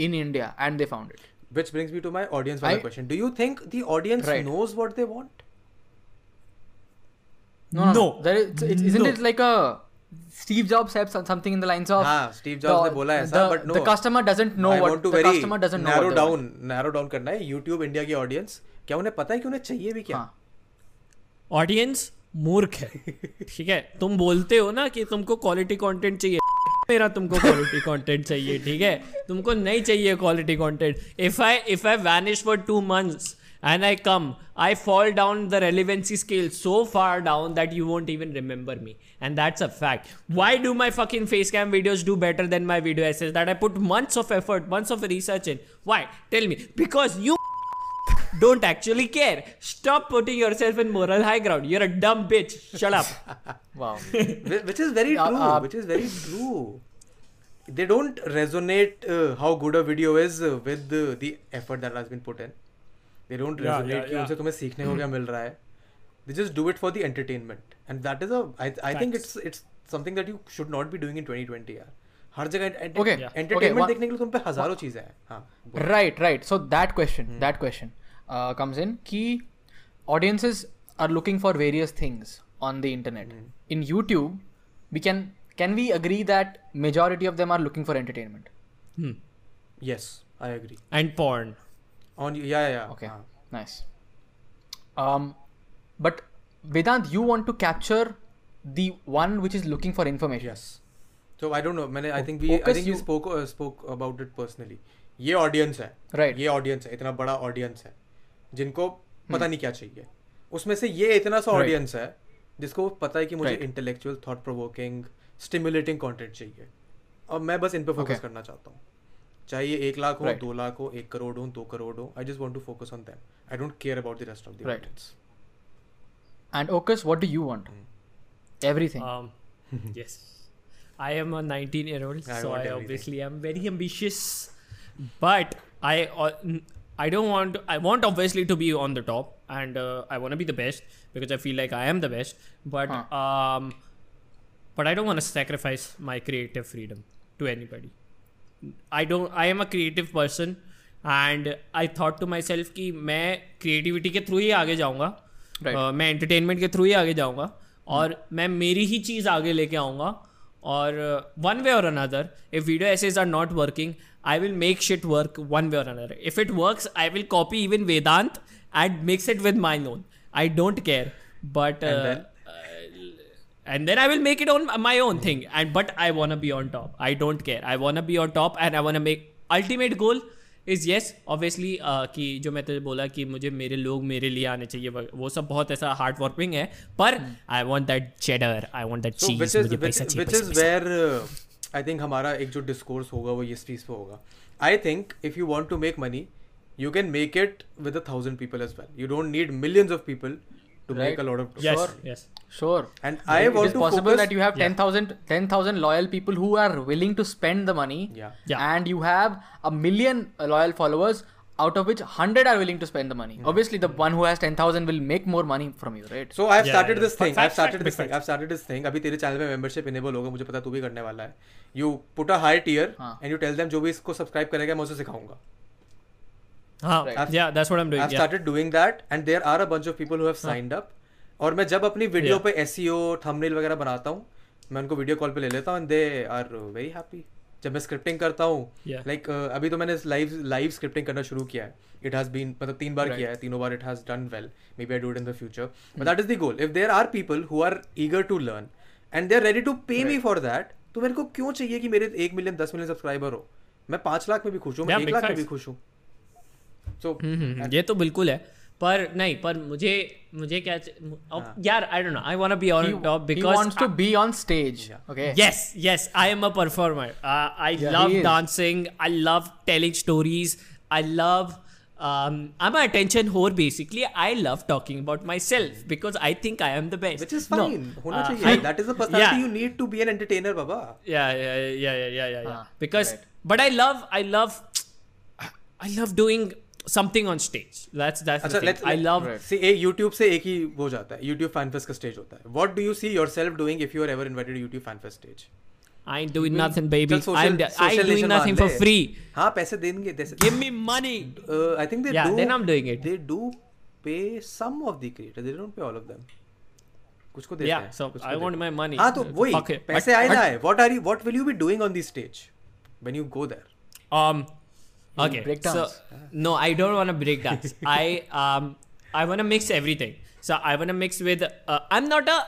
in india and they found it Which brings me to my audience wala I- question. Do you think the audience Right. knows what they want? No no, No. There is, it, isn't No. it like a steve jobs said something in the lines of हाँ, Steve Jobs the, ने बोला ऐसा, but no. the customer doesn't know I what want to the very customer doesn't know narrow they down, narrow down करना है. YouTube India की audience क्या उन्हें पता है कि उन्हें चाहिए भी क्या? हाँ. ऑडियंस मूर्ख है ठीक है तुम बोलते हो ना कि तुमको क्वालिटी कंटेंट चाहिए मेरा तुमको क्वालिटी कंटेंट चाहिए ठीक है तुमको नहीं चाहिए quality content if I if I vanish for two months and I come, I fall down the relevancy scale so far down that you won't even remember me. And that's a fact. Why do my fucking face cam videos do better than my video essays that I put months of effort, months of research in? Why? Tell me. Because you don't actually care. Stop putting yourself in moral high ground. You're a dumb bitch. Shut up. wow which is very Uh, true. uh, which is very true. They don't resonate uh, how good a video is uh, with uh, the effort that has been put in. They don't Yeah, resonate yeah, कि. उनसे तुम्हें सीखने को क्या मिल रहा है. They just do it for the entertainment, and that is a. I I think Facts. it's it's something that you should not be doing in 2020 यार. हर जगह one- देखने के लिए तुम पे हज़ारों चीज़ें हैं. हाँ. बोलो. right right so that question that question uh, comes in key audiences are looking for various things on the internet in youtube we can can we agree that majority of them are looking for entertainment Hmm. Yes, I agree. And porn. On yeah yeah. yeah. okay हाँ. nice um but vedant you want to capture the one which is looking for information Yes. So I don't know. मैंने I think we I Focus think we you- spoke uh, spoke about it personally. ये audience है Right. ये audience है इतना बड़ा audience है जिनको पता नहीं क्या चाहिए उसमें से ये इतना सा Right. है जिसको पता है कि मुझे Right. Intellectual thought provoking stimulating content चाहिए और मैं बस इन पे फोकस Okay. करना चाहता हूँ चाहे ये एक लाख हो Right. दो लाख हो एक करोड़ हो दो करोड़ हो I just want to focus on them I don't care about the rest of the Right. And Ocus, what do you want? Hmm. Everything. Um, yes. I am a 19 year old, I so want I everything. obviously am very ambitious. But I, uh, n- I don't want. I want obviously to be on the top, and uh, I want to be the best because I feel like I am the best. But Huh. um, but I don't want to sacrifice my creative freedom to anybody. I don't. I am a person and I thought to myself कि मैं creativity के through ही आगे जाऊँगा। Right. Uh, मैं entertainment के through ही आगे जाऊँगा और मैं मेरी ही चीज़ आगे लेके आऊँगा और one way or another if video essays are not working I will make shit work one way or another if it works I will copy even Vedant and mix it with my own I don't care but And then? I will make it on my own thing. And but I wanna be on top. I don't care. I wanna be on top, and I wanna make ultimate goal is yes, obviously uh, कि जो मैं तुझे बोला कि मुझे मेरे लोग मेरे लिए आने चाहिए वो- सब बहुत ऐसा हार्ड वर्किंग है पर I want that cheddar I want that cheese which is मुझे पैसा चाहिए where uh, I think हमारा एक जो डिस्कोर्स होगा वो इस चीज़ पे होगा I think if you want to make money you can make it with a thousand people as well you don't need millions of people to right? make a lot of yes Sure. yes Sure. and I it want is to possible focus that you have Yeah. 10,000 10,000 loyal people who are willing to spend the money. Yeah. Yeah. And you have a million uh, loyal followers, out of which 100 are willing to spend the money. yeah. Obviously, the one who has 10,000 will make more money from you, right? So I've Yeah, started yeah. this thing. Facts, I've started this thing. facts. I've started this thing. अभी तेरे channel में membership enable होगा मुझे पता है तू भी करने वाला है. You put a high tier हाँ. and you tell them जो भी इसको सब्सक्राइब करेगा मैं उसे सिखाऊँगा. हाँ Right. yeah that's what I'm doing I've yeah. started doing that and there are a bunch of people who have signed up. और मैं जब अपनी वीडियो Yeah. पे SEO थंबनेल वगैरह बनाता हूँ मैं उनको वीडियो कॉल पे ले लेता हूँ and they are very happy जब मैं स्क्रिप्टिंग करता हूँ Yeah. लाइक अभी तो मैंने लाइव लाइव स्क्रिप्टिंग करना शुरू किया है इट हैज़ बीन मतलब तीन बार Right. किया है तीनों बार it has done well maybe I do it in the future but that is the goal if there are people who are eager to learn and they are ready to pay me for that तो मेरे को क्यों चाहिए कि मेरे एक million दस million subscriber हो मैं पाँच लाख में भी खुश हूँ मैं एक लाख में भी खुश हूँ सो हम्म, हम्म, ये तो बिल्कुल है पर नहीं पर मुझे मुझे क्या अब यार I don't know I want to be on top because on stage. Okay. Yes, yes, I am a performer. Uh, I Yeah, love he is. dancing. I love telling stories. I love. Um, I'm an attention whore basically. I love talking about myself because I think I am the best. which is No, fine होना uh, चाहिए I- that is the personality yeah. you need to be an entertainer baba Yeah, yeah, yeah, yeah, yeah, yeah. yeah. Ah, because, right. but I love, I love, I love doing something on stage. That's that's अच्छा the let's thing. I love. Right. see एक YouTube से एक ही वो जाता है YouTube fan fest का stage होता है what do you see yourself doing if you are ever invited to YouTube fan fest stage I ain't doing nothing, baby. चल I'm, social I'm social doing nation nothing मान for ले। free. हाँ पैसे देंगे they Give me money. uh, I think they Yeah, do then I'm doing it. they do pay some of the creators they don't pay all of them कुछ को देते Yeah, हैं so कुछ को I want देते my हैं। money. हाँ तो Uh, वही fuck it. पैसे But- आए ना but- आए what are you what will you be doing on the stage when you go there Um. Okay. So no, I don't want to break dance. I um I want to mix everything. So I want to mix with. Uh, I'm not a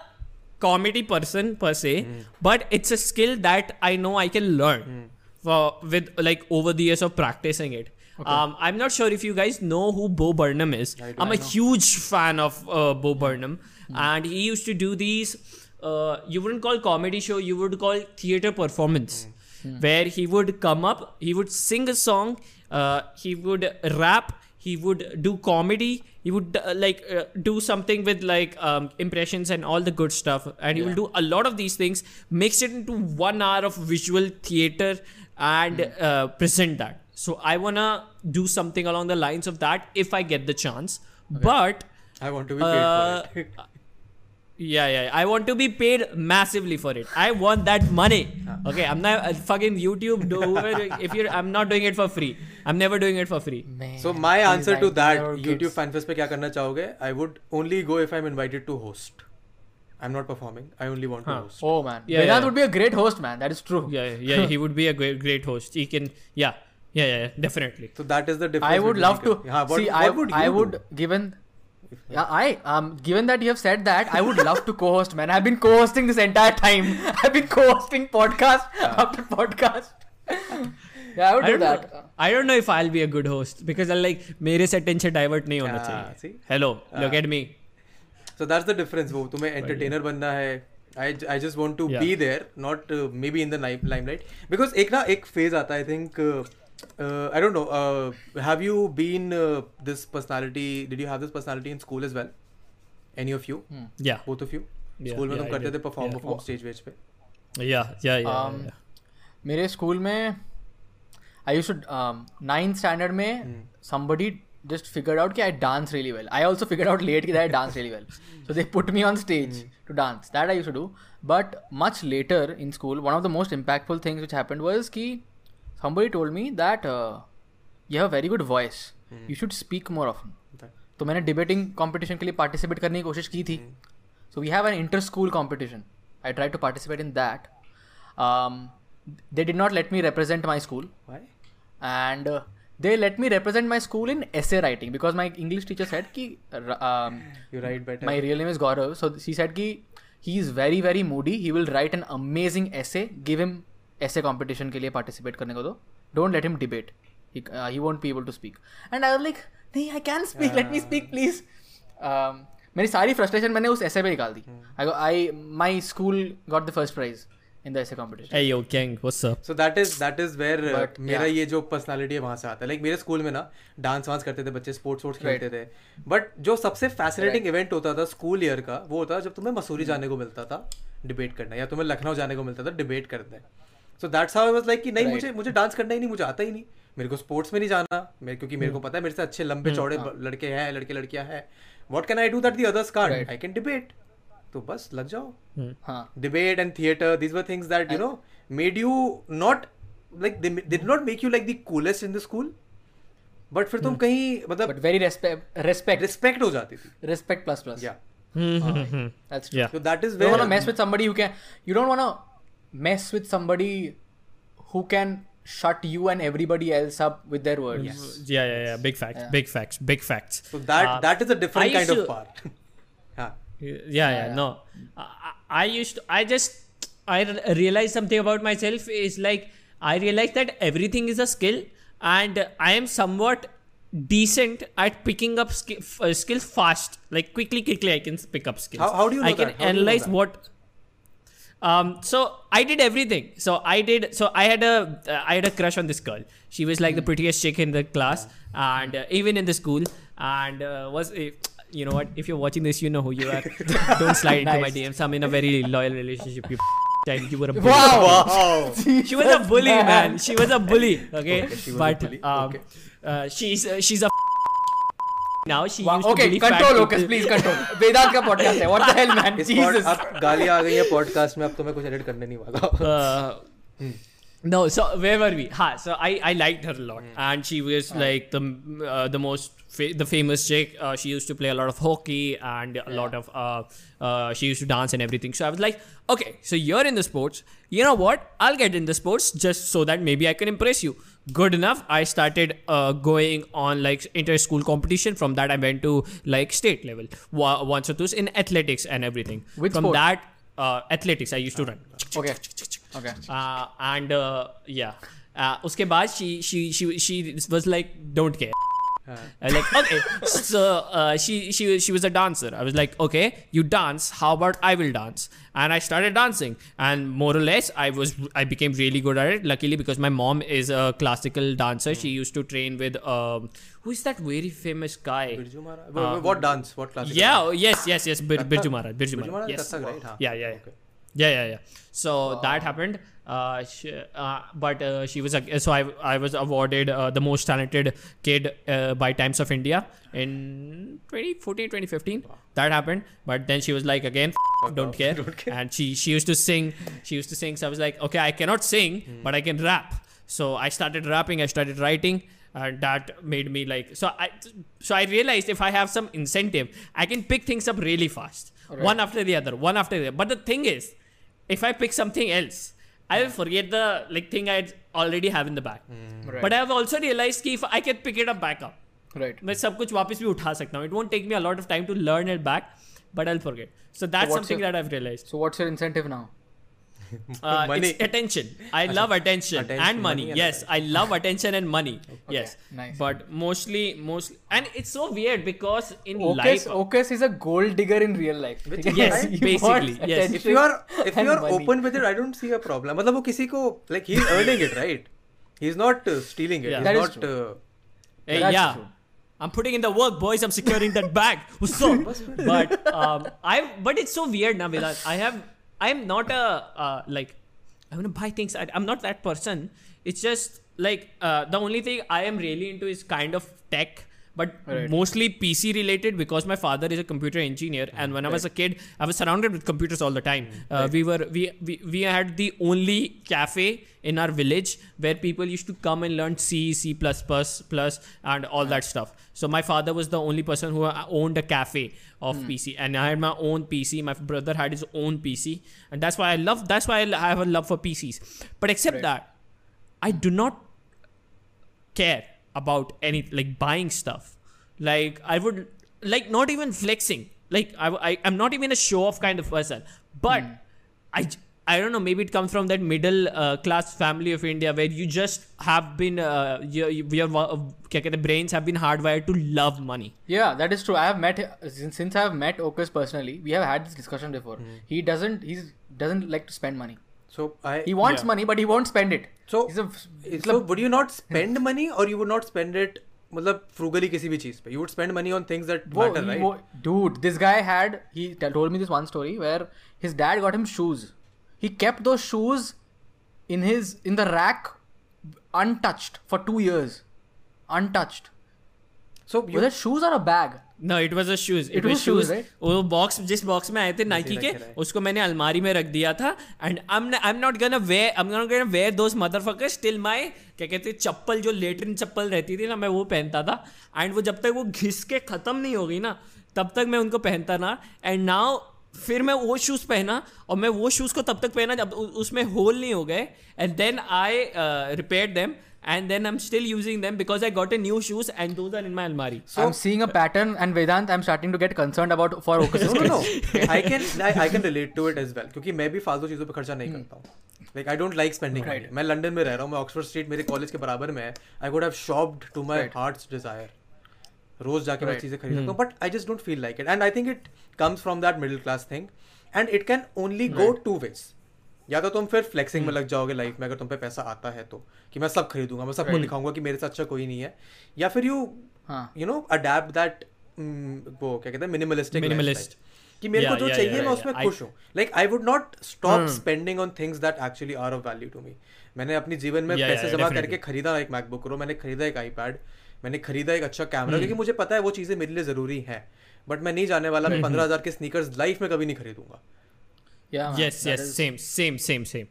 comedy person per se, but it's a skill that I know I can learn for with like over the years of practicing it. Um, I'm not sure if you guys know who Bo Burnham is. I. I'm a huge fan of uh, Bo Burnham, and he used to do these. Uh, you wouldn't call comedy show. You would call theater performance, where he would come up, he would sing a song, uh, he would rap, he would do comedy, he would uh, like uh, do something with like um, impressions and all the good stuff, and he will do a lot of these things, mix it into one hour of visual theater, and uh, present that. So I wanna do something along the lines of that if I get the chance, but. I want to be paid Uh, for it Yeah, yeah. I want to be paid massively for it. I want that money. Okay, I'm not uh, fucking YouTube. Do whoever- if you're, I'm not doing it for free. I'm never doing it for free. Man, So my these answer to 19 that year old YouTube kids. fan fest पे क्या करना चाहोगे? I would only go if I'm invited to host. I'm not performing. I only want to Huh. host. Oh man, Yeah, Vedant yeah. would be a great host, man. That is true. Yeah, yeah. he would be a great, great host. He can. Yeah, yeah, yeah. yeah, Definitely. So that is the difference. I would between love to the- Yeah, what, see. what I would you I do? would given. Yeah, I um given that you have said that, I would love to co-host, man. I've been co-hosting this entire time. I've been co-hosting podcast yeah. after podcast. yeah, I would I do that. know, I don't know if I'll be a good host because I like मेरे से attention divert नहीं होना Ah, चाहिए. see? Hello, look Ah. at me. So that's the difference. वो तुम्हें entertainer बनना है I, I just want to Yeah. be there, not uh, maybe in the limelight. Because एक ना एक phase आता है, I think, uh, uh, I don't know, uh, have you been uh, this personality, did you have this personality in school as well? Any of you? Yeah. Both of you? Yeah, School में yeah, तुम I करते did. थे perform Yeah. perform stage veg पे? Yeah. Yeah. Yeah. Um, yeah. मेरे school में I use to ninth standard में somebody just figured out कि I dance really well. I also figured out late that I dance really well. So they put me on stage to dance. That I used to do. But much later in school, one of the most impactful things which happened was कि somebody told me that uh, you have a very good voice. You should speak more often. तो मैंने debating competition के लिए participate करने की कोशिश की थी so we have an inter school competition I try to participate in that they did not let me represent my school Why? and uh, they let me represent my school in essay writing because my english teacher said ki um, You write better. my real name is gaurav so she said ki he is very very moody he will write an ऐसे competition के लिए participate करने को दो। Don't let him debate he won't be able to speak and I like नहीं I can speak let me speak please मेरी सारी frustration मैंने उस ऐसे पे निकाल दी। I my school got the first prize मेरा ये जो पर्सनालिटी है वहाँ से आता है। मेरे स्कूल में ना डांस वांस करते थे बच्चे स्पोर्ट्स वोर्ट्स खेलते थे। बट जो सबसे फैसिनेटिंग इवेंट होता था स्कूल ईयर का वो होता था जब तुम्हें मसूरी जाने को मिलता था डिबेट करना या तुम्हें लखनऊ जाने को मिलता था डिबेट करते हैं so that's how I was like कि नहीं Right. मुझे मुझे डांस करना ही नहीं मुझे आता ही नहीं मेरे को स्पोर्ट्स में नहीं जाना मेरे क्योंकि मेरे को पता है मेरे से अच्छे लंबे चौड़े लड़के हैं लड़के लड़कियाँ हैं what can I do that the others can't. I can debate तो बस लग जाओ हाँ debate and theater these were things that you know made you not like they, they did not make you like the coolest in the school but फिर तुम कहीं but मतलब very respect respect respect हो जाती थी respect plus plus yeah that's true Yeah. so that is you where don't want to mess with somebody who can you don't want to mess with somebody who can shut you and everybody else up with their words Yeah, yeah, yeah. Big facts. Yeah. Big facts. Big facts. so that Uh, that is a different I kind of used to- power yeah Yeah, yeah, yeah. no. I, I- I used to, I just, I realized something about myself is like, I realized that everything is a skill and I am somewhat decent at picking up ski- f- uh, skills fast. Like quickly, quickly, I can pick up skills. How- how do you know I can that? How do you know analyze that? what. Um, so I did everything. So I did. So I had a, uh, I had a crush on this girl. She was like the prettiest chick in the class, and uh, even in the school, and uh, was. Uh, you know what? If you're watching this, you know who you are. Don't slide into my DMs. I'm in a very loyal relationship. You child. You were a bully. wow wow She was a bully, man. She was a bully. Okay, Okay, she was a but bully. um, Okay. uh, she's uh, she's a now. She Wow, used to okay bully fat control people. Lucas please control Vedant का podcast है what the hell man इस pod, Jesus अब गालियां आ गई है podcast में अब तो मैं कुछ एडिट करने नहीं वाला Uh, No, so where were we? Ha, so I, I liked her a lot, and she was like the uh, the most fa- the famous chick. Uh, she used to play a lot of hockey and a lot of uh, uh, she used to dance and everything. So I was like, okay, so you're in the sports. You know what? I'll get in the sports just so that maybe I can impress you. Good enough. I started uh, going on like inter school competition. From that, I went to like state level wa- once or twice in athletics and everything. Which From sport? that, uh, athletics. I used to run. okay okay uh, and uh, yeah uh, उसके बाद she she she she was like don't care I was like, okay. so uh, she she she was a dancer. I was like, okay, you dance. How about I will dance? And I started dancing, and more or less, I was I became really good at it. Luckily, because my mom is a classical dancer, mm. she used to train with um, who is that very famous guy? Birju Maharaj. Um, what dance? What classical? Yeah. Dance? Yes. Yes. Yes. Bir- Birju Maharaj. Birju Maharaj. Yes. Kathak, right? Yeah. Yeah. yeah. Okay yeah yeah yeah. So that happened. Uh, she, uh but uh, she was so I, I was awarded uh, the most talented kid uh, by times of india in 2014 2015 that happened but then she was like again "F- don't, care. don't care. and she she used to sing she used to sing. So i was like okay i cannot sing but i can rap. So i started rapping i started writing and that made me like so i so i realized if i have some incentive i can pick things up really fast. One after the other one after the other. But the thing is if i pick something else i will forget the like thing i already have in the back right but i have also realized कि if i can pick it up back up right मैं सब कुछ वापस भी उठा सकता हूँ it won't take me a lot of time to learn it back but i'll forget so that's what's something your- that i've realized so what's your incentive now Uh, Money. It's attention. I love attention, Attention, and money. money and yes, I love attention and money. Yes, nice. But mostly, mostly, and it's so weird because in Ocus, life, Ocus is a gold digger in real life. Which ठीक is है? Yes, He basically, wants yes. attention if you are if you and are money. open with it, I don't see a problem. मतलब वो किसी को like he's earning it, right? He's not uh, stealing it. Yeah. He's That is not. Uh, Hey, That's yeah. true. I'm putting in the work, boys. I'm securing that bag. What's up? but um, I but it's so weird, now, Bilal. I have I'm not a uh, like I want to buy things. I, I'm not that person. It's just like uh, the only thing I am really into is kind of tech. But Right. mostly PC related because my father is a computer engineer, and when I was a kid, I was surrounded with computers all the time. Uh, We were we, we we had the only cafe in our village where people used to come and learn C, C++, plus, and all that stuff. So my father was the only person who owned a cafe of PC, and I had my own PC. My brother had his own PC, and that's why I love. That's why I have a love for PCs. But except Right. that, I do not care about any like buying stuff. Like I would like not even flexing. Like I, I am not even a show off kind of person. But mm. I I don't know. Maybe it comes from that middle uh, class family of India where you just have been uh, your your uh, brains have been hardwired to love money. Yeah, that is true. I have met since, since I have met Okus personally. We have had this discussion before. Mm. He doesn't he doesn't like to spend money. so I. He wants Yeah. money, but he won't spend it. So, he's a, so would you not spend money or you would not spend it मतलब frugally किसी भी चीज पे you would spend money on things that वो- matter he- right वो- dude, this guy had. He t- told me this one story where his dad got him shoes. He kept those shoes in his in the rack, untouched for two years, untouched. so you Was it shoes or a bag? No, it was a shoes. It, It was, was shoes, shoes. right? वो box जिस box में आए थे Nike के उसको मैंने अलमारी में रख दिया था and I am not gonna wear I am not gonna wear those motherfuckers till my क्या कहते हैं चप्पल जो लेटरिन चप्पल रहती थी ना मैं वो पहनता था एंड वो जब तक वो घिस के खत्म नहीं हो गई ना तब तक मैं उनको पहनता ना एंड नाउ फिर मैं वो शूज़ पहना और मैं वो शूज़ को तब तक पहना जब उसमें होल नहीं हो गए and then I repair them and then I'm still using them because I got a new shoes and those are in my almari. So I'm seeing a pattern, and Vedant, I'm starting to get concerned about for Ocus's no no no I can I, I can relate to it as well क्योंकि मैं भी फालतू चीज़ों पे खर्चा नहीं करता हूँ like I don't like spending money मैं लंदन में रह रहा हूँ मैं ऑक्सफोर्ड स्ट्रीट मेरे कॉलेज के बराबर में है I would have shopped to my Right. heart's desire रोज जाके मैं चीज़ें खरीद सकता हूँ but I just don't feel like it and I think it comes from that middle class thing and it can only go two ways या तो तुम फिर फ्लेक्सिंग में लग जाओगे लाइफ में अगर तुम पे पैसा आता है तो कि मैं सब खरीदूँगा मैं सबको Right. दिखाऊँगा कि मेरे से अच्छा कोई नहीं है या फिर you. You know adapt that वो क्या कहते हैं मिनिमलिस्टिक Minimalist. कि मेरे को जो चाहिए मैं. उसमें I- खुश हूँ like I would not stop spending on things that actually are of value to me मैंने अपनी जीवन में पैसे जमा. करके खरीदा एक मैकबुक प्रो मैंने खरीदा एक आईपैड मैंने खरीदा एक अच्छा कैमरा Hmm. क्योंकि मुझे पता है वो चीज़ें मेरे लिए ज़रूरी हैं बट मैं नहीं जाने वाला मैं Hmm. पंद्रह हज़ार के स्नीकर्स लाइफ में कभी नहीं खरीदूँगा Yeah, man, yes that yes is- same same same same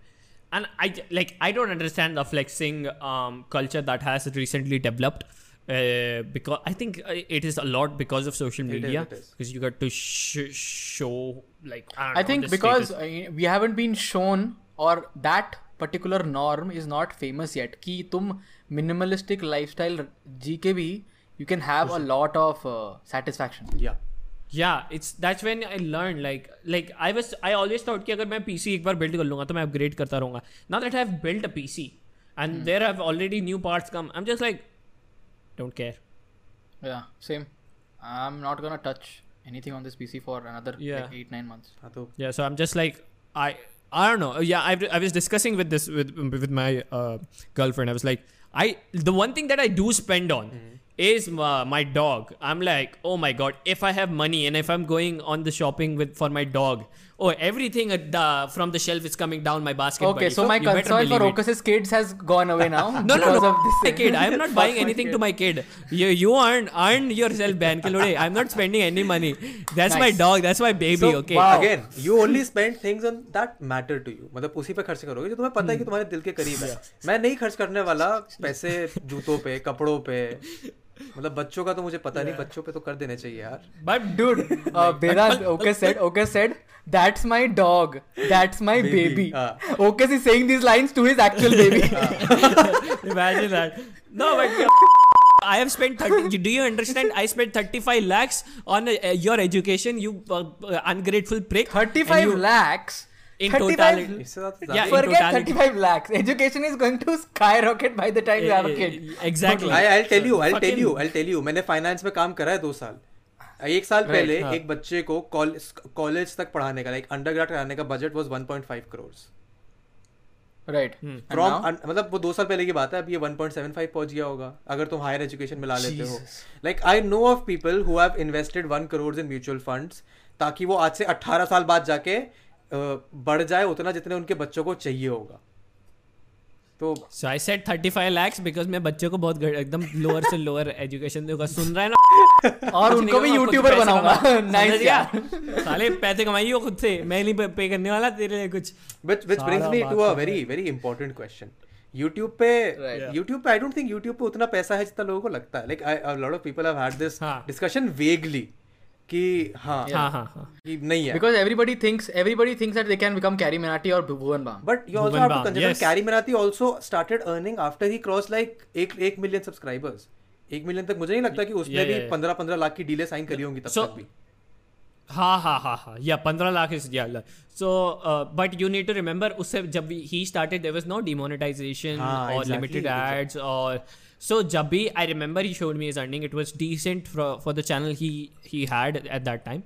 and i like i don't understand the flexing um, culture that has recently developed uh, because i think uh, it is a lot because of social It is, media it is. because you got to sh- show like i, don't I know, think the because status. uh, we haven't been shown or that particular norm is not famous yet कि तुम minimalistic lifestyle जी के भी you can have a lot of uh, satisfaction. या yeah it's that's when i learned like like i was i always thought कि अगर मैं pc एक बार build कर लूँगा तो मैं upgrade करता रहूँगा now that i've built a pc and there have already new parts come i'm just like don't care Yeah, same. I'm not gonna touch anything on this PC for another Yeah. like eight nine months. हाँ तो Yeah, so I'm just like I I don't know. Yeah, I, I was discussing with this with with my uh, girlfriend. I was like, I the one thing that I do spend on is my, my dog. I'm like, oh my god, if I have money and if I'm going on the shopping with for my dog, oh everything at the, from the shelf is coming down my basket. Okay, buddy. so my you better concern for believe it. Ocus's kids has gone away now. No, no, because no. Of this My thing. kid. I'm not Fuck buying my anything kid. to my kid. You you earn earn yourself, ban kilode. I'm not spending any money. That's my Nice. dog. That's my baby. So, okay. wow. Again you only spend things on that matter to you मतलब उसी पे खर्च करोगे जो तुम्हें पता है कि तुम्हारे दिल के करीब है मैं नहीं खर्च करने वाला पैसे जूतों पे कपड़ों पे मतलब बच्चों का तो मुझे पता yeah. नहीं बच्चों पे तो कर देने चाहिए यार But Dude, uh, Vedant, Ocus said, Ocus said, that's my dog, that's my Baby, baby. ah. Ocus is saying these lines to his actual baby. Imagine that. I have spent 30. Do you understand? I spent 35 lakhs on uh, your education, you uh, uh, ungrateful prick. 35 you- lakhs. In 35 totality इससे ज़्यादा तो Yeah, ज्यादा- in Forget 35 lakhs. Education is going to skyrocket by the time you have a kid. exactly I, I'll tell you, I'll tell you, I'll tell you. मैंने finance में काम करा है दो साल एक साल Right, पहले हाँ. एक बच्चे को कॉलेज तक पढ़ाने का लाइक अंडर कराने का budget was 1.5 crore Right. And from मतलब वो दो साल पहले की बात है अब ये 1.75 पहुँच गया होगा अगर तुम हायर एजुकेशन में ला Jesus. लेते हो like I know of people who have invested 1 crore in mutual funds ताकि वो आज से 18 साल बाद जाके बढ़ जाए उतना जितने उनके बच्चों को चाहिए होगा। तो so I said 35 lakh because मैं बच्चों को बहुत एकदम लोअर से लोअर एजुकेशन दूँगा। सुन रहा है ना? और उनको भी यूट्यूबर बनाऊँगा। नाइस यार। साले पैसे कमाइयो खुद से। मैं नहीं पे करने वाला तेरे लिए कुछ। Which which brings me to a very very important question YouTube पे right. पे आई डोंट थिंक YouTube पे उतना पैसा है जितना लोगों को लगता है। Like a lot of people have had this discussion vaguely कि हाँ हाँ हाँ हाँ कि नहीं है Because everybody thinks everybody thinks that they can become Carrie Minati or Bhuvan Bam. But you also Bhuvan have to Bam, consider yes. Carrie Minati also started earning after he crossed like एक एक million subscribers. एक million तक मुझे नहीं लगता कि उसने भी. पंद्रह पंद्रह लाख की डीले साइन करी होंगी तब तक भी हाँ हाँ हाँ हाँ या पंद्रह लाख इज़ या so but you need to remember उससे जब he started there was no demonetization हाँ, और लिमिटेड एड्स और सो जब भी I remember he showed me his earning it was decent for the channel he he had at that time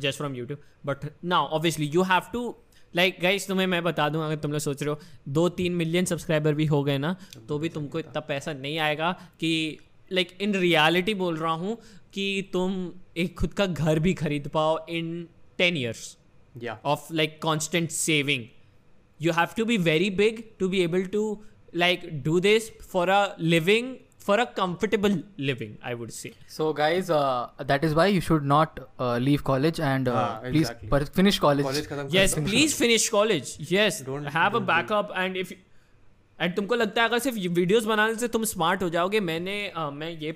just from YouTube but now obviously you have to like guys तुम्हें मैं बता दूँ अगर तुम लोग सोच रहे हो दो तीन मिलियन सब्सक्राइबर भी हो गए ना तो भी तुमको इतना पैसा नहीं आएगा कि लाइक इन रियलिटी बोल रहा हूँ कि तुम एक खुद का घर भी खरीद पाओ इन टेन ईयर्स या of like constant saving. You have to be very big to be able to like do this for a living for a comfortable living i would say So guys, uh, that is why you should not uh, leave college and uh, हाँ, please exactly. per- finish college. College खत्म yes please finish college yes Don't- have don't a don't do and if and तुमको लगता है अगर सिर्फ़ videos बनाने से तुम स्मार्ट हो जाओगे मैंने uh, मैं ये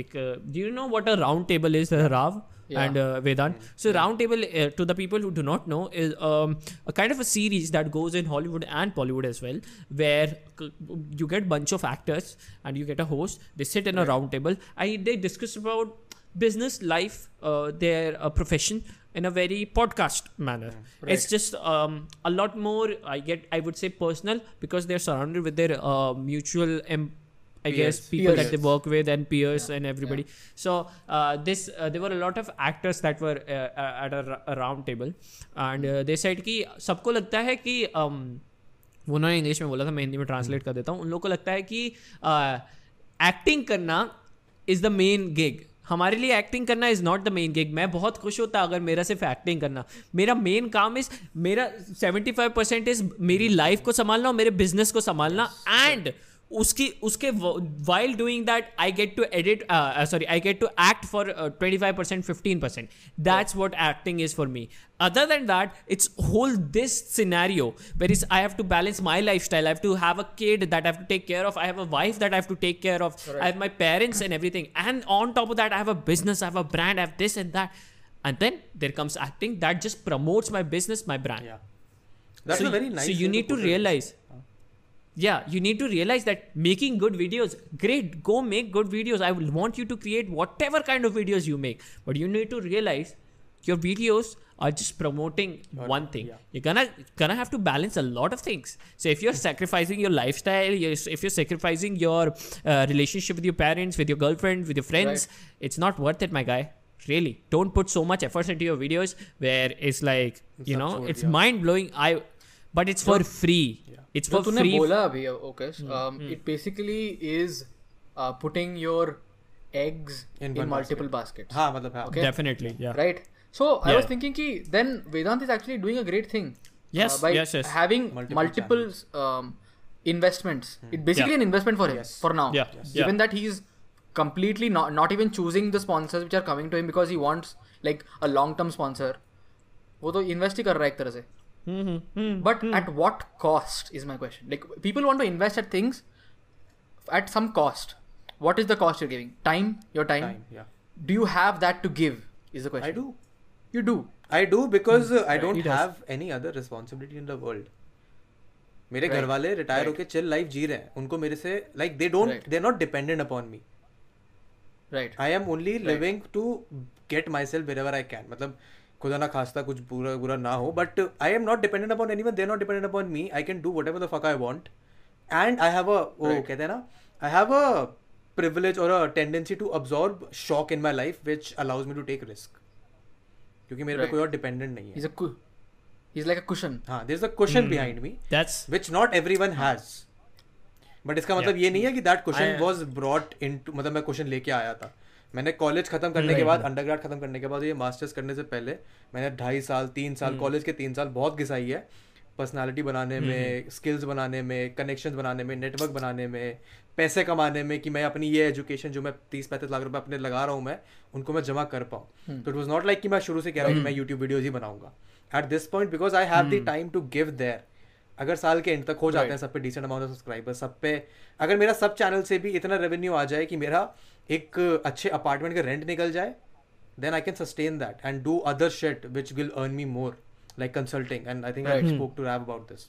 एक do you know what a round table is Rao Yeah. and uh, Vedant. So round table uh, to the people who do not know is um, a kind of a series that goes in Hollywood and Bollywood as well, where c- you get bunch of actors and you get a host. They sit in a round table. I they discuss about business, life, uh, their uh, profession in a very podcast manner. It's just um, a lot more. I get. I would say personal because they're surrounded with their uh, mutual. Em- I peers. guess people Peers. that they work with and peers yeah. and everybody. Yeah. So uh, this uh, there were a lot of actors that were uh, uh, at a, r- a round table, and uh, they said कि सबको लगता है कि um, वो उन्होंने English में बोला था मैं हिंदी में ट्रांसलेट कर देता हूँ उन लोगों को लगता है कि एक्टिंग करना इज़ द मेन गिग हमारे लिए एक्टिंग करना is not the main gig मैं बहुत खुश होता अगर मेरा सिर्फ़ एक्टिंग करना मेरा मेन काम इज़ मेरा 75 परसेंट इज़ मेरी लाइफ को संभालना और मेरे बिज़नेस को संभालना एंड उसकी उसके while doing that I get to edit sorry I get to act for twenty five percent fifteen percent that's what acting is for me other than that it's whole this scenario where is i have to balance my lifestyle i have to have a kid that i have to take care of i have a wife that i have to take care of i have my parents and everything and on top of that i have a business i have a brand i have this and that and then there comes acting that just promotes my business my brand Yeah. That's so, a very nice. so you way need to put it. realize yeah you need to realize that making good videos great go make good videos. I will want you to create whatever kind of videos you make. But you need to realize your videos are just promoting one thing. yeah. you're gonna gonna have to balance a lot of things. So if you're sacrificing your lifestyle if you're sacrificing your uh, relationship with your parents with your girlfriend with your friends it's not worth it my guy. Really. Don't put so much effort into your videos where it's like you know absurd, it's yeah. mind blowing i but it's for free it's for तूने बोला अभी okay it basically is putting your eggs in multiple basket हाँ मतलब okay definitely yeah right so I was thinking कि then Vedant is actually doing a great thing yes yes yes having multiple investments it basically an investment for him for now given that he is completely not, not even choosing the sponsors which are coming to him because he wants like a long term sponsor. वो तो invest ही कर रहा है एक तरह से। but at what cost is my question like people want to invest at things at some cost what is the cost you're giving time your time, Time. Yeah. do you have that to give is the question I do. you do I do because uh, I don't he does. have any other responsibility in the world. मेरे घर Right. वाले retire Right. होके chill life जी रहे हैं उनको मेरे से like they don't Right. They not dependent upon me right I am only living to get myself wherever I can मतलब खुदा ना खास्ता कुछ बुरा बुरा ना हो but I am not dependent upon anyone they not dependent upon me I can do whatever the fuck I want and I have a वो कहते हैं ना I have a privilege or a tendency to absorb shock in my life which allows me to take risk. क्योंकि मेरे पे कोई और dependent नहीं है। He's a like a cushion. हाँ there is a question behind me That's which not everyone has. But इसका मतलब ये नहीं है कि that question I- was brought into मतलब मैं क्वेश्चन लेके आया था। मैंने कॉलेज खत्म करने के बाद अंडरग्रेड खत्म करने के बाद ये मास्टर्स करने से पहले मैंने ढाई साल तीन साल कॉलेज के तीन साल बहुत घिसाई है। पर्सनालिटी बनाने में स्किल्स बनाने में कनेक्शन बनाने में नेटवर्क बनाने में पैसे कमाने में कि मैं अपनी ये एजुकेशन जो मैं तीस पैंतीस लाख रुपए अपने लगा रहा हूँ मैं उनको मैं जमा कर पाऊँ। तो इट वॉज़ नॉट लाइक कि मैं शुरू से कह रहा हूँ कि मैं यूट्यूब वीडियोज़ ही बनाऊँगा। At this point because I have the time to give there अगर साल के एंड तक हो जाते हैं सब पे डिसेंट अमाउंट ऑफ़ सब्सक्राइबर सब पे अगर मेरा सब चैनल से भी इतना रेवेन्यू आ जाए कि मेरा एक अच्छे अपार्टमेंट का रेंट निकल जाए then I can sustain that and do other shit which will earn me more like consulting and I think I spoke to rap about this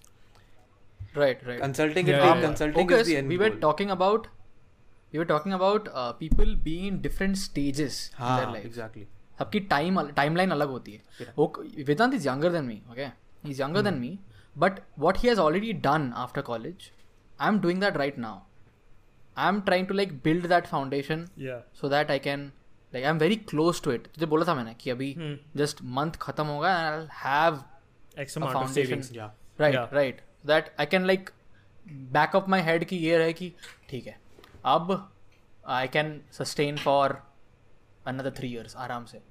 right right. Consulting Yeah, yeah. Consulting okay is the end we were talking about we were talking about uh, people being in different stages in their life. Exactly सबकी time timeline अलग होती है। वो Vedant is younger than me okay he is younger than me but what he has already done after college I am doing that right now I am trying to like build that foundation yeah. So that I can like I am very close to it तुझे बोला था मैंने कि अभी Hmm. Just month खत्म होगा and I have X amount of savings. या right Yeah. Right that I can like back up my head की ये रहे कि ठीक है। अब I can sustain for another three years आराम से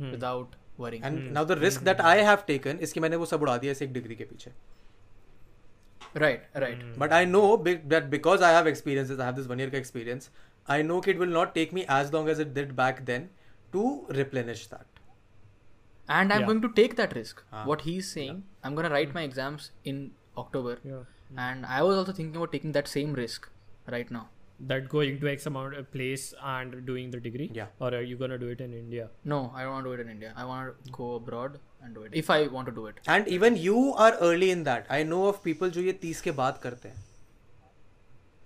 without worrying and now the risk that I have taken इसकी मैंने वो सब उड़ा दिया इस एक डिग्री के पीछे। right right. Mm. but i know be- that because i have experiences i have this one year experience i know it will not take me as long as it did back then to replenish that. And i'm yeah. going to take that risk. Ah. What he's saying yeah. i'm going to write hmm. my exams in october. Yeah. Hmm. and i was also thinking about taking that same risk right now. That going to x amount of place and doing the degree? Yeah. Or are you going to do it in india? No i don't want to do it in india. I want to go abroad. And do it if i want to do it And even you are early in that. I know of people जो ये तीस के बाद करते हैं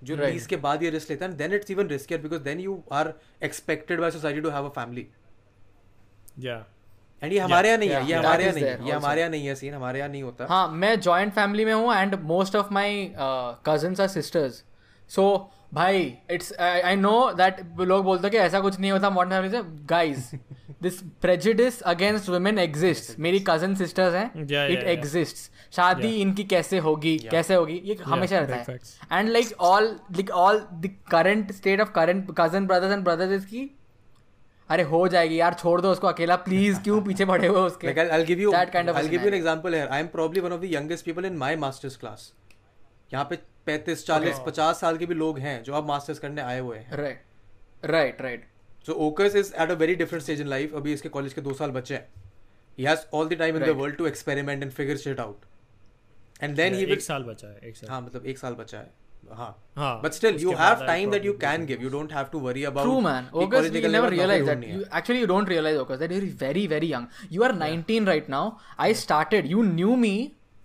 जो Right. तीस के बाद ये रिस्क लेते हैं then it's even riskier because then you are expected by society to have a family. Yeah. And ये हमारे यहाँ नहीं है ये हमारे यहाँ नहीं है ये हमारे यहाँ नहीं है सीन हमारे यहाँ नहीं होता हाँ मैं जॉइंट फैमिली में हूँ and most of my cousins are sisters so भाई इट्स आई नो दैट लोग बोलते हैं कि ऐसा कुछ नहीं होता मॉडर्न फैमिली से guys this prejudice against women exist मेरी कज़न सिस्टर्स हैं इट एग्जिस्ट शादी इनकी कैसे होगी कैसे होगी ये हमेशा रहता है। And like all like all the current state of current cousin brothers and brothers is की अरे हो जाएगी यार छोड़ दो उसको अकेला प्लीज़ क्यों पीछे पड़े हुए हो उसके give you That kind of a I'll give you an scenario. example here. I am probably one of the youngest people in my masters class. यहाँ पे पैंतीस चालीस पचास साल के भी लोग हैं जो अब मास्टर्स करने आए हुए हैं। Right right right So Ocus is at a very different stage in life अभी इसके कॉलेज के दो साल बचे हैं he has all the time in the Right. World to experiment and figure shit out and then he Yeah, will एक साल बचा है एक साल हाँ मतलब एक साल बचा है हाँ हाँ, बट स्टिल उसके यू बाद have I'll time that you probably can give you don't have to worry about True, man. August, you never realize that. You actually you don't realize August that you're very very young. You are 19 right now. I started. You knew me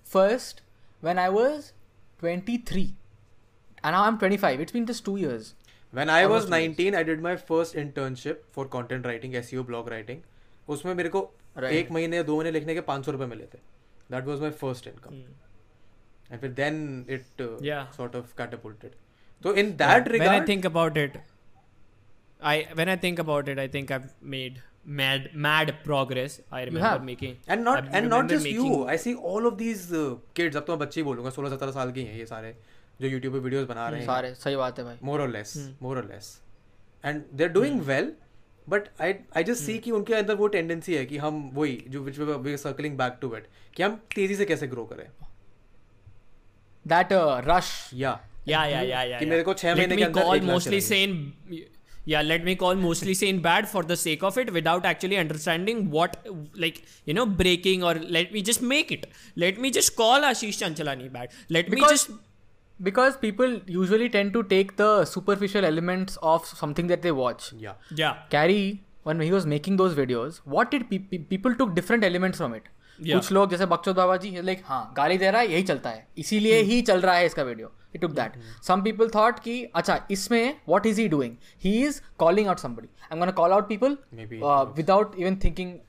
first when I was 23, and now I'm 25. It's been just two years. When I was Almost two years. 19, I did my first internship for content writing, SEO blog writing. उसमें मेरे को Right. एक महीने या दो महीने लिखने के पाँच सौ रुपये मिले थे that was my first income and फिर then it. Sort of catapulted तो in that when I regard think about it, I when I think about it, I think I've made mad mad progress. I remember have. making and not I and not just you I see all of these kids अब तो मैं बच्चे ही बोलूँगा सोलह सत्रह साल के ही हैं ये सारे जो यूट्यूब पे वीडियोस बना रहे हैं। सारे सही बात है भाई। मोर और लेस मोर और less and they are doing well but I I just see कि उनके अंदर वो टेंडेंसी है कि हम वही जो which way we circling back to it कि हम तेज़ी से कैसे ग्रो करें। दैट रश या या या या कि मेरे को 6 महीने के अंदर कॉल मोस्टली से इन या late me call mostly say in bad for the sake of it without actually understanding what like you know breaking और let me just make it let me just call Ashish Chanchlani bad let me just because people usually tend to take the superficial elements of something that they watch. या yeah Carrie, when he was making those videos, what did pe- pe- people took different elements from it? Yeah. कुछ लोग जैसे बक्चोद बाबा जी like हाँ गाली दे रहा है यही चलता है इसीलिए ही चल रहा है इसका video it took that some people thought कि अच्छा इसमें what is he doing he is calling out somebody I am gonna call out people Maybe. Without even thinking uh,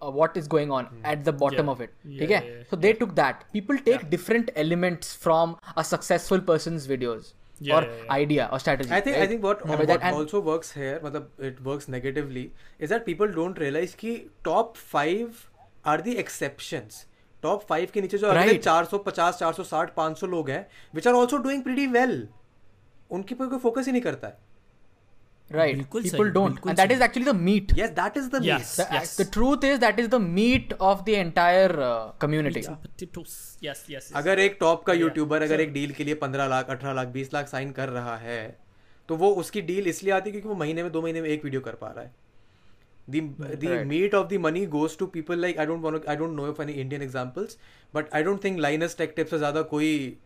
what is going on at the bottom Yeah. of it Yeah, ठीक है yeah, yeah. so they took that people take different elements from a successful person's videos Yeah, or yeah, yeah. idea or strategy I think right? I think what, Yeah, what that- and- also works here, मतलब it works negatively, is that people don't realize कि top five are the exceptions. Top five के नीचे जो अगले Right. 450, 460, 500 लोग हैं, which are also doing pretty well. उनके पर कोई फोकस ही नहीं करता है. Right बिल्कुल people सही, don't बिल्कुल and that सही. is actually the meat Yes, that is the Yes. meat. the, Yes. the truth is that is the meat of the entire uh, community. Yes, yes. yes. अगर एक top का Yeah. YouTuber अगर So- एक deal के लिए 15 lakh 18 lakh 20 lakh sign कर रहा है तो वो उसकी डील इसलिए आती है क्योंकि वो महीने में दो महीने में एक वीडियो कर पा रहा है the the Right. meat of the money goes to people like I don't want to I don't know of any Indian examples but I don't think Linus Tech Tips से ज़्यादा कोई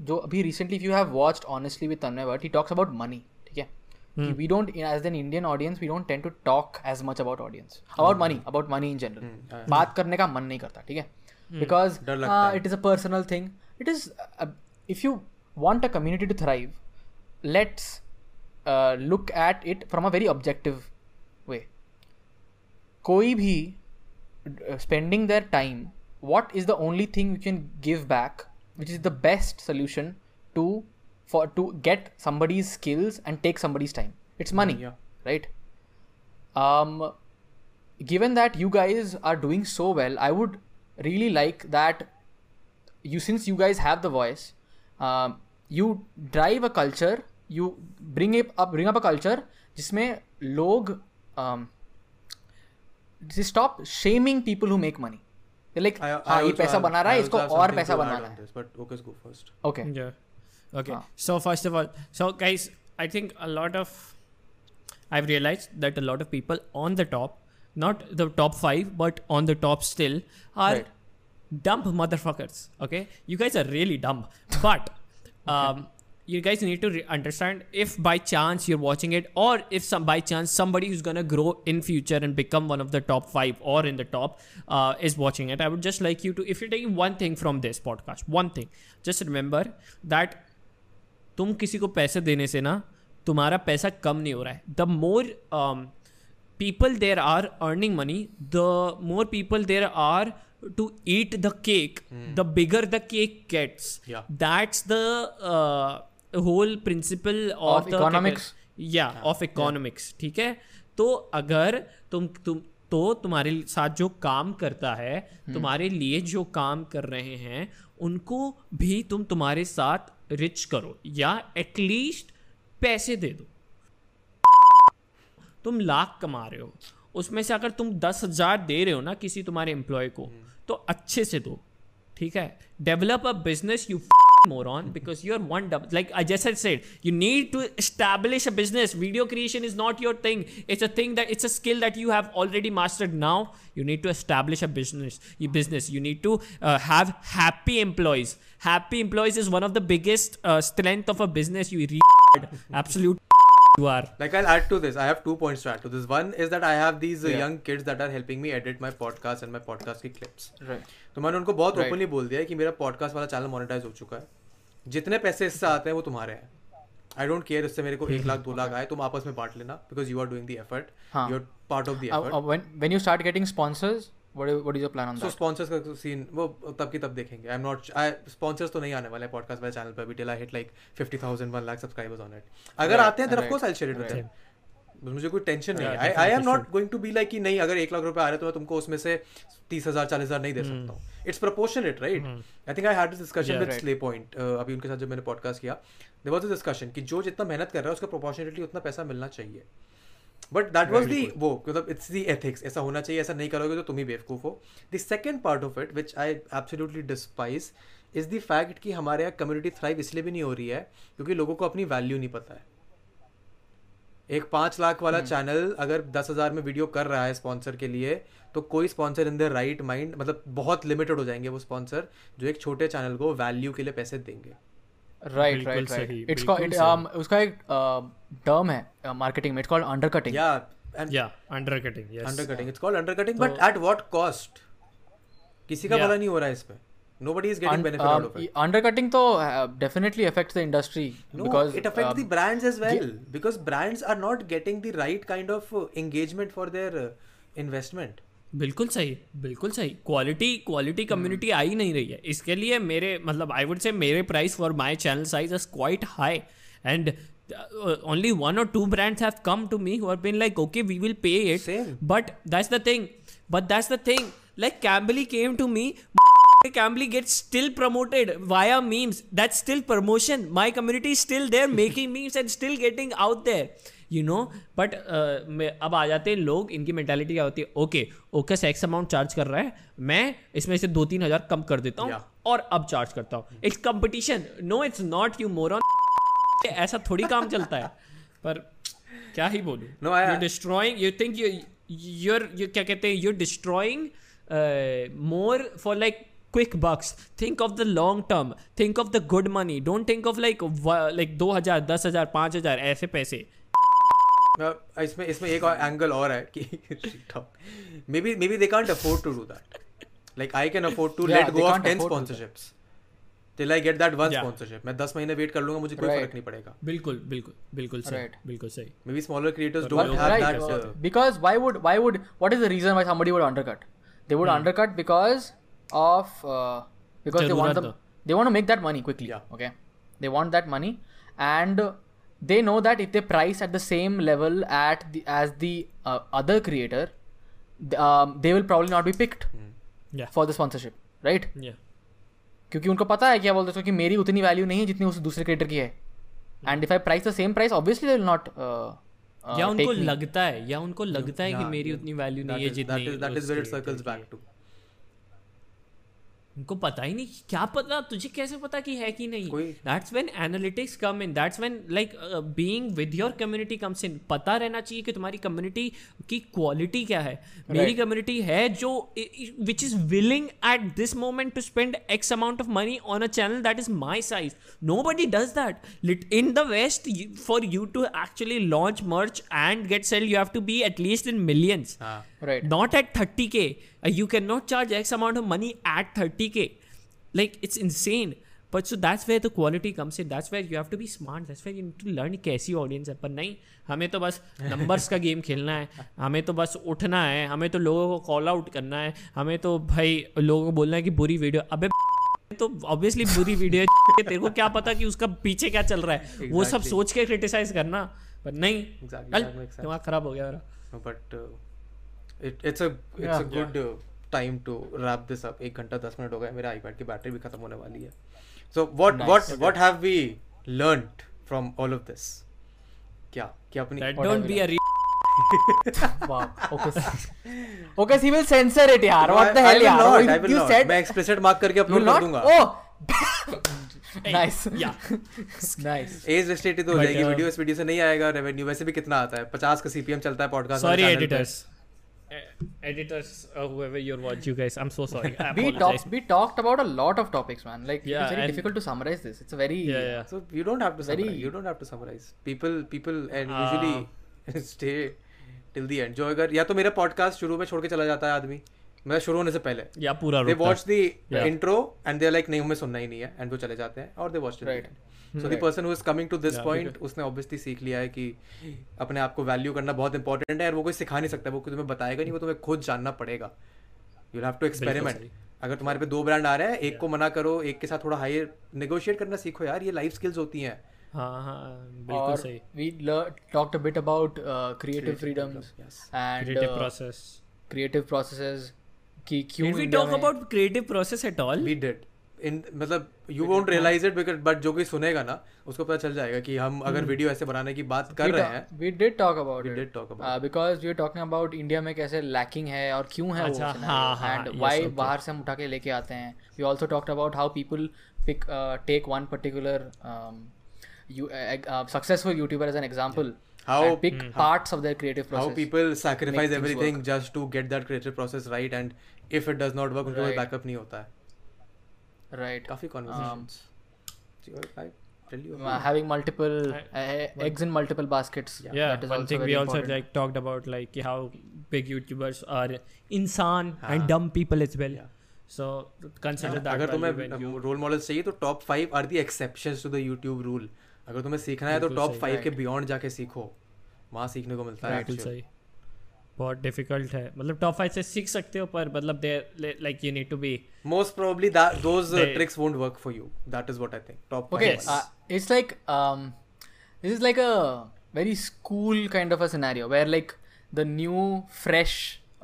जो अभी recently you have watched honestly with Tanmay Bhatt he talks about money ठीक है? We don't as an Indian audience we don't tend to talk as much about audience about money about money in general बात करने का मन नहीं करता ठीक है? Because it is a personal thing it is if you want a community to thrive let's look at it from a very objective वे कोई भी spending their time what is the only thing you can give back which is the best solution to for to get somebody's skills and take somebody's time it's money Yeah. right um given that you guys are doing so well i would really like that you since you guys have the voice um, you drive a culture you bring it up bring up a culture जिसमें लोग um, stop shaming people who make money I हाँ ये पैसा बना रहा है इसको और पैसा on है this, but Lucas go first. okay Yeah. Okay. Ah. So first of all, so guys, I think a lot of I've realized that a lot of people on the top, not the top five, but on the top still, are Right. dumb motherfuckers. Okay, you guys are really dumb. But um, you guys need to re- understand if by chance you're watching it, or if some by chance somebody who's gonna grow in future and become one of the top five or in the top uh, is watching it. I would just like you to, if you're taking one thing from this podcast, one thing, just remember that तुम किसी को पैसे देने से ना तुम्हारा पैसा कम नहीं हो रहा है the more people there are earning money the more people there are to eat the cake the bigger the cake gets Yeah. That's the whole principle of economics या ऑफ़ इकोनॉमिक्स ठीक है? तो अगर तुम तुम तो तुम्हारे साथ जो काम करता है तुम्हारे लिए जो काम कर रहे हैं उनको भी तुम तुम्हारे साथ रिच करो या एटलीस्ट पैसे दे दो। तुम लाख कमा रहे हो उसमें से अगर तुम दस हज़ार दे रहे हो ना किसी तुम्हारे एम्प्लॉय को तो अच्छे से दो ठीक है? Develop a business you moron because you're one double like i just had said you need to establish a business. Video creation is not your thing. It's a thing that it's a skill that you have already mastered. Now you need to establish a business you business. You need to uh, have happy employees. Happy employees is one of the biggest uh, strength of a business. You re- absolute you are Like I'll add to this. I have two points to add to this. One is that I have these uh, Yeah. young kids that are helping me edit my podcast and my podcast की clips. right तो मैंने उनको बहुत Right. Openly बोल दिया है कि मेरा पॉडकास्ट वाला चैनल मोनेटाइज हो चुका है जितने पैसे इससे आते हैं वो तुम्हारे हैं आई डोंट केयर इससे मेरे को एक लाख दो लाख आए तुम आपस में बांट लेना because you are doing the effort हाँ. You are part of the uh, uh, effort when when you start getting sponsors what is, what is your plan on so that sponsors का सीन वो तब की तब देखेंगे। I am not I sponsors तो नहीं आने वाले पॉडकास्ट वाले चैनल पे अभी till I hit like 50000 1 lakh subscribers on it अगर Right, आते हैं then of right, course I share it with them मुझे कोई टेंशन नहीं है। I I am not going to be like कि नहीं अगर एक लाख रुपए आ रहे हैं तो मैं तुमको उसमें से तीस हज़ार चालीस हज़ार नहीं दे Hmm. सकता हूँ। It's proportionate right I think I had this discussion with Slayy Point अभी उनके साथ जब मैंने पॉडकास्ट किया। देयर वाज अ डिस्कशन कि जो जितना मेहनत कर रहा है उसका प्रोपोर्शनेटली उतना पैसा मिलना चाहिए। बट दैट वॉज़ दी वो मतलब इट्स दी एथिक्स ऐसा होना चाहिए ऐसा नहीं करोगे तो तुम ही बेवकूफ़ हो। The second part of it which I absolutely despise is the fact कि हमारे यहाँ कम्युनिटी थ्राइव इसलिए भी नहीं हो रही है क्योंकि लोगों को अपनी वैल्यू नहीं पता है। एक पाँच लाख वाला चैनल अगर दस हज़ार में वीडियो कर रहा है स्पॉन्सर के लिए तो कोई sponsor in the right mind मतलब बहुत लिमिटेड हो जाएँगे वो स्पॉन्सर जो एक छोटे चैनल को वैल्यू के लिए पैसे देंगे। राइट राइट सही, राइट इट्स कॉल्ड um उसका एक टर्म है मार्केटिंग में इट्स कॉल्ड अंडरकटिंग या एंड या undercutting yes undercutting it's called undercutting but at what cost किसी का Yeah. भला नहीं हो रहा है इसमें nobody is getting benefit out of it undercutting तो definitely affects the industry No, because it affects the brands as well because brands are not getting the right kind of uh, engagement for their uh, investment. बिल्कुल सही बिल्कुल सही। Quality quality community आ ही नहीं रही है। इसके लिए मेरे मतलब आई वुड से मेरे price for my channel size is quite high and only one और two brands have come to me हुर been like okay we will pay it but that's the thing but that's the thing like Cambly came to me Cambly get still promoted via memes that still promotion my community still there making memes and still getting out there you know but अब आ जाते हैं लोग इनकी mentality क्या होती है? Okay okay X amount charge कर रहा है मैं इसमें से दो तीन हज़ार कम कर देता हूँ Yeah. और अब चार्ज करता हूँ। It's competition no it's not you more on ऐसा थोड़ी काम चलता है। पर क्या ही बोलूँ? No you destroying you think you your you क्या कहते हैं? You destroying more for like quick bucks think of the long term think of the good money don't think of like like दो हज़ार दस हज़ार पाँच हज़ार ऐसे पैसे। इसमें इसमें एक और एंगल और है कि maybe maybe they can't afford to do that like I can afford to let go of ten sponsorships till I get that one sponsorship मैं दस महीने वेट कर लूँगा मुझे कोई फ़र्क नहीं पड़ेगा। बिल्कुल बिल्कुल बिल्कुल सही बिल्कुल सही। Maybe smaller creators don't have that because why would why would what is the reason why somebody would undercut they would undercut because of because they want they want to make that money quickly okay they want that money and they know that if they price at the same level at the as the uh, other creator um, they will probably not be picked Yeah. for the sponsorship right Yeah. क्योंकि उनको पता है क्या बोलते हैं कि मेरी उतनी वैल्यू नहीं है जितनी उस दूसरे क्रिएटर की है and if I price the same price obviously they will not या उनको लगता है या उनको लगता है कि मेरी उतनी वैल्यू नहीं है जितनी that is that is उस where it creator circles की है। back to उनको पता ही नहीं क्या पता तुझे कैसे पता कि है कि नहीं? That's when analytics come in that's when like being with your community comes in पता रहना चाहिए कि तुम्हारी कम्युनिटी की क्वालिटी क्या है। मेरी कम्युनिटी है जो which is willing at this moment to spend X amount of money on a channel that is my size nobody does that in the west for you to actually launch merch and get sale you have to be at least in millions हाँ right not at 30k uh, you cannot charge x amount of money at 30k like it's insane but so that's where the quality comes in that's where you have to be smart that's where you need to learn कैसी audience है पर नहीं हमें तो बस numbers का game खेलना है हमें तो बस उठना है हमें तो लोगों को कॉल आउट करना है हमें तो भाई लोगों को बोलना है कि बुरी वीडियो अबे तो ऑब्वियसली बुरी वीडियो है तेरे को क्या पता कि उसका पीछे क्या चल रहा है exactly. वो सब सोच के क्रिटिसाइज करना पर नहीं Exactly. दिमाग खराब हो गया मेरा uh, it, it's a it's Yeah. a good uh, time to wrap this up. एक घंटा दस मिनट हो गया मेरे आईपैड की बैटरी भी खत्म होने वाली है so what Nice. what what have we learned from all of this क्या क्या अपनी that What don't have be you a wow okay okay he will censor it yaar what the hell yaar you, I will you not. said मैं explicit mark करके will कर दूँगा oh nice yeah nice age restricted तो हो जाएगी uh, video इस video से नहीं आएगा रेवेन्यू वैसे भी कितना आता है 50 का सीपीएम चलता है podcast sorry editors Uh, editors uh, whoever you're watching, you guys i'm so sorry I we talked we talked about a lot of topics man like Yeah, it's very difficult to summarize this it's a very yeah yeah So you don't have to Very- summarize. You don't have to summarize. People people and uh, usually stay till the end. जो अगर या तो मेरा podcast शुरू में छोड़ के चला जाता है आदमी मतलब शुरू होने से पहले। या पूरा they watch the intro and they like नहीं हमें सुनना ही नहीं है एंड वो चले जाते हैं और they watch. So the person who is coming to this point उसने ऑब्वियसली सीख लिया है कि अपने आप को वैल्यू करना बहुत इंपॉर्टेंट है और वो कोई सिखा नहीं सकता वो कोई तुम्हें बताएगा नहीं वो तुम्हें खुद जानना पड़ेगा। यू हैव टू एक्सपेरिमेंट अगर तुम्हारे पे दो ब्रांड आ रहे हैं एक को मना करो एक के साथ थोड़ा हायर नेगोशिएट करना सीखो यार ये लाइफ स्किल्स होती हैं। हाँ हाँ बिल्कुल सही। we lear- talked a bit about uh, creative freedoms yes. and creative कि क्यों did we India talk में- about creative process at all we did in मतलब you won't realise it because but जो कोई सुनेगा ना उसको पता चल जाएगा कि हम अगर वीडियो ऐसे बनाने की बात कर we रहे हैं we did talk about We it did talk about uh, because we were talking about India में कैसे lacking है और क्यों है वो अच्छा, हाँ, हाँ, yes, why okay. बाहर से हम उठा के लेके आते हैं we also talked about how people pick uh, take one particular um, you uh, uh, successful YouTuber as an example. How- and pick parts of their creative process. how people sacrifice everything just to get that creative process right and if it does not work उनके पास. Backup नहीं होता है right. काफ़ी conversations I tell you Uh, having multiple uh, eggs in multiple baskets. yeah that is one also thing we also important. like talked about like how big youtubers are insan and dumb people as well Yeah. so consider yeah. that अगर तुम्हें role model चाहिए तो top five are the exceptions to the YouTube rule अगर तुम्हें सीखना है तो top five के. बियॉन्ड जाके सीखो वहाँ सीखने को मिलता है बहुत डिफ़िकल्ट है मतलब टॉप फाइव से सीख सकते हो पर मतलब they like you need to be Most probably that those uh, They- tricks won't work for you. That is what I think. Top Okay, five. uh, it's like um, this is like a very school kind of a scenario where like the new fresh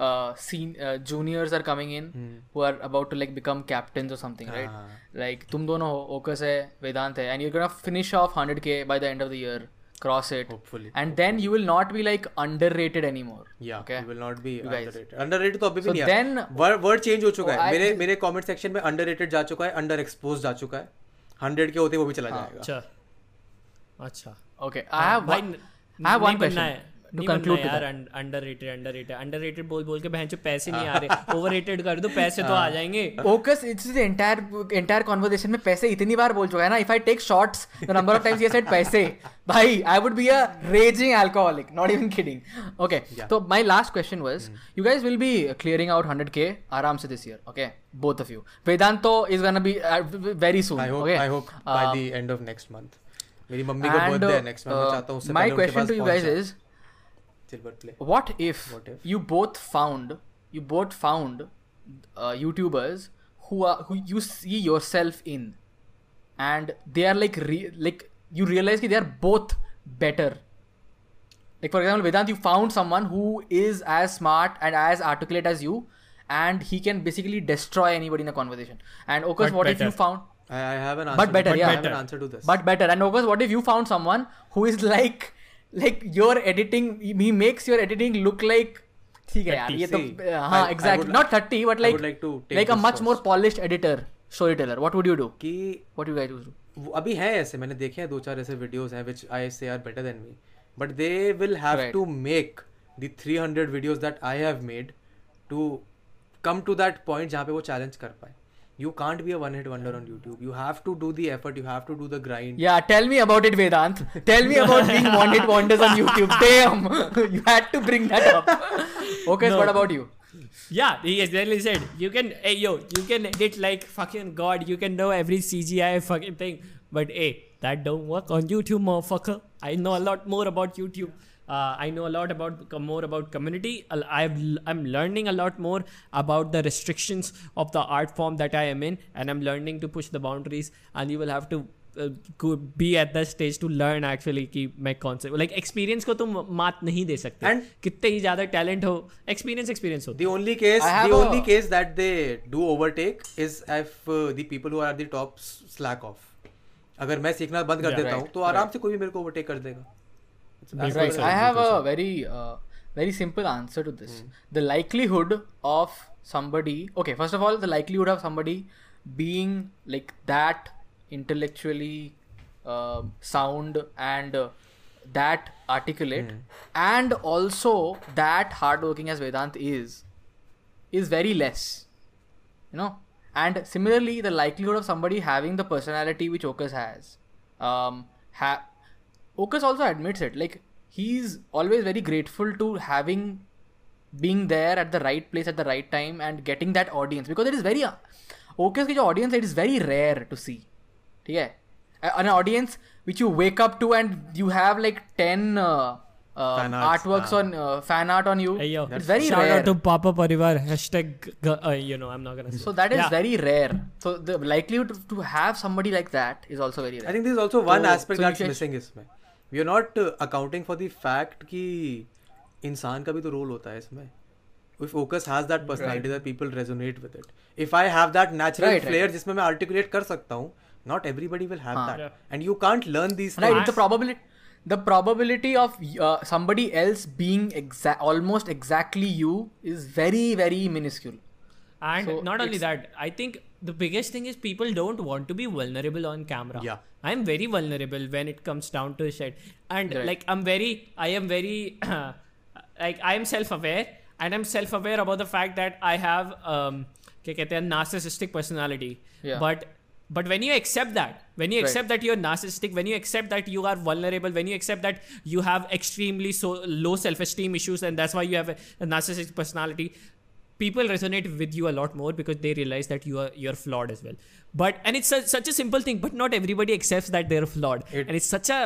uh, scene, uh, juniors are coming in who are about to like become captains or something, right? हाँ. Like तुम दोनों हो, Okus है, Vedant है, and you're gonna finish off 100k by the end of the year, cross it, Hopefully. and hopefully. then you will not be like underrated anymore. Yeah, okay. you will not be You guys. underrated. Underrated तो अभी भी So नहीं then- है. Word word change हो चुका है. I- मेरे मेरे comment section में underrated जा चुका है, under exposed जा चुका है. 100 के होते वो भी चला हाँ. जाएगा. अच्छा अच्छा Okay, I have भाई one, I have one question है to नहीं conclude बनना to यार. अंडररेटेड अंडररेटेड अंडररेटेड बोल बोल के बहन जो पैसे नहीं आ रहे ओवररेटेड कर दो पैसे तो आ जाएँगे Focus it's the entire entire conversation में पैसे इतनी बार बोल चुका है ना if I take shots the number of times he has said पैसे भाई I would be a raging alcoholic not even kidding okay Yeah. so my last question was you guys will be clearing out 100k आराम से this year okay both of you Vedanto is gonna be uh, very soon I hope okay I hope by Um, the end of next month. मेरी mummy का birthday है uh, next month मैं चाहता हूँ उससे my पहले उनके पास to you पहुँच guys जाए. Is Silver play. what if, What if? you both found you both found uh, youtubers who are who you see yourself in and they are like re- like you realize that they are both better like for example vedant you found someone who is as smart and as articulate as you and he can basically destroy anybody in a conversation and Okus, But what if you found I, I have an answer. but better to, yeah I have an answer to this. but better and Okus, what if you found someone who is like like your editing he makes your editing look like ठीक है यार ये तो हाँ exact not thirty but like like a much more polish editor story teller what would you do की what you guide अभी है ऐसे मैंने देखे हैं दो चार ऐसे वीडियोज़ हैं which I say are better than me but they will have to make the three hundred that I have made to come to that point जहाँ पे वो चैलेंज कर पाए. You can't be a one hit wonder on YouTube you have to do the effort you have to do the grind yeah tell me about it Vedant tell me about being one hit wonders on YouTube damn you had to bring that up okay No. what about you Yeah, he exactly said. You can, hey yo, you can edit like fucking god. You can know every CGI fucking thing. But hey, that don't work on YouTube, motherfucker. I know a lot more about YouTube. Uh, I know a lot about more about community. I'll- I've, I'm learning a lot more about the restrictions of the art form that I am in, and I'm learning to push the boundaries. And you will have to uh, go- be at that stage to learn actually कि मैं कौन से like experience को तुम मात नहीं दे सकते And- कितने ही ज्यादा talent हो experience experience होता the only case I have the a- only case that they do overtake is if uh, the people who are at the top s- slack off अगर मैं सीखना बंद कर Yeah, देता right, हूँ तो आराम से कोई भी मेरे को ओवरटेक कर देगा that's right. I have a very uh, very simple answer to this. Mm. The likelihood of somebody okay, first of all, the likelihood of somebody being like that intellectually uh, sound and uh, that articulate mm. and also that hardworking as Vedant is is very less. You know? And similarly the likelihood of somebody having the personality which Okas has. Um, ha- Okus also admits it like he's always very grateful to having being there at the right place at the right time and getting that audience because it is very Okus की जो audience है, it is very rare to see ठीक है A- an audience which you wake up to and you have like 10 uh, uh, Fan arts, artworks हाँ. on uh, fan art on you Hey, yo. it's very Shout rare out to Papa Parivar. Hashtag, g- uh, you know, I'm not gonna say. So that is Yeah. very rare. So the likelihood to, to have somebody like that is also very rare. I think this is also one So- aspect so you that's can- missing इसमें Are not uh, accounting for the fact कि इंसान का भी तो role होता है इसमें if focus has that personality right. that people resonate with it if I have that natural Right, right. flair जिसमें मैं articulate कर सकता हूँ not everybody will have हाँ. that Yeah. and you can't learn these right. things The probability, the probability of uh, somebody else being exa- almost exactly you is very very minuscule. And So not only that, I think the biggest thing is people don't want to be vulnerable on camera. Yeah. I'm very vulnerable when it comes down to shit. And right. like I'm very I am very like I am self aware and I'm self aware about the fact that I have um narcissistic personality. Yeah. But but when you accept that, when you accept right. that you're narcissistic, when you accept that you are vulnerable, when you accept that you have extremely so low self-esteem issues, and that's why you have a, a narcissistic personality, people resonate with you a lot more because they realize that you are you're flawed as well. But and it's such such a simple thing, but not everybody accepts that they're flawed, It- and it's such a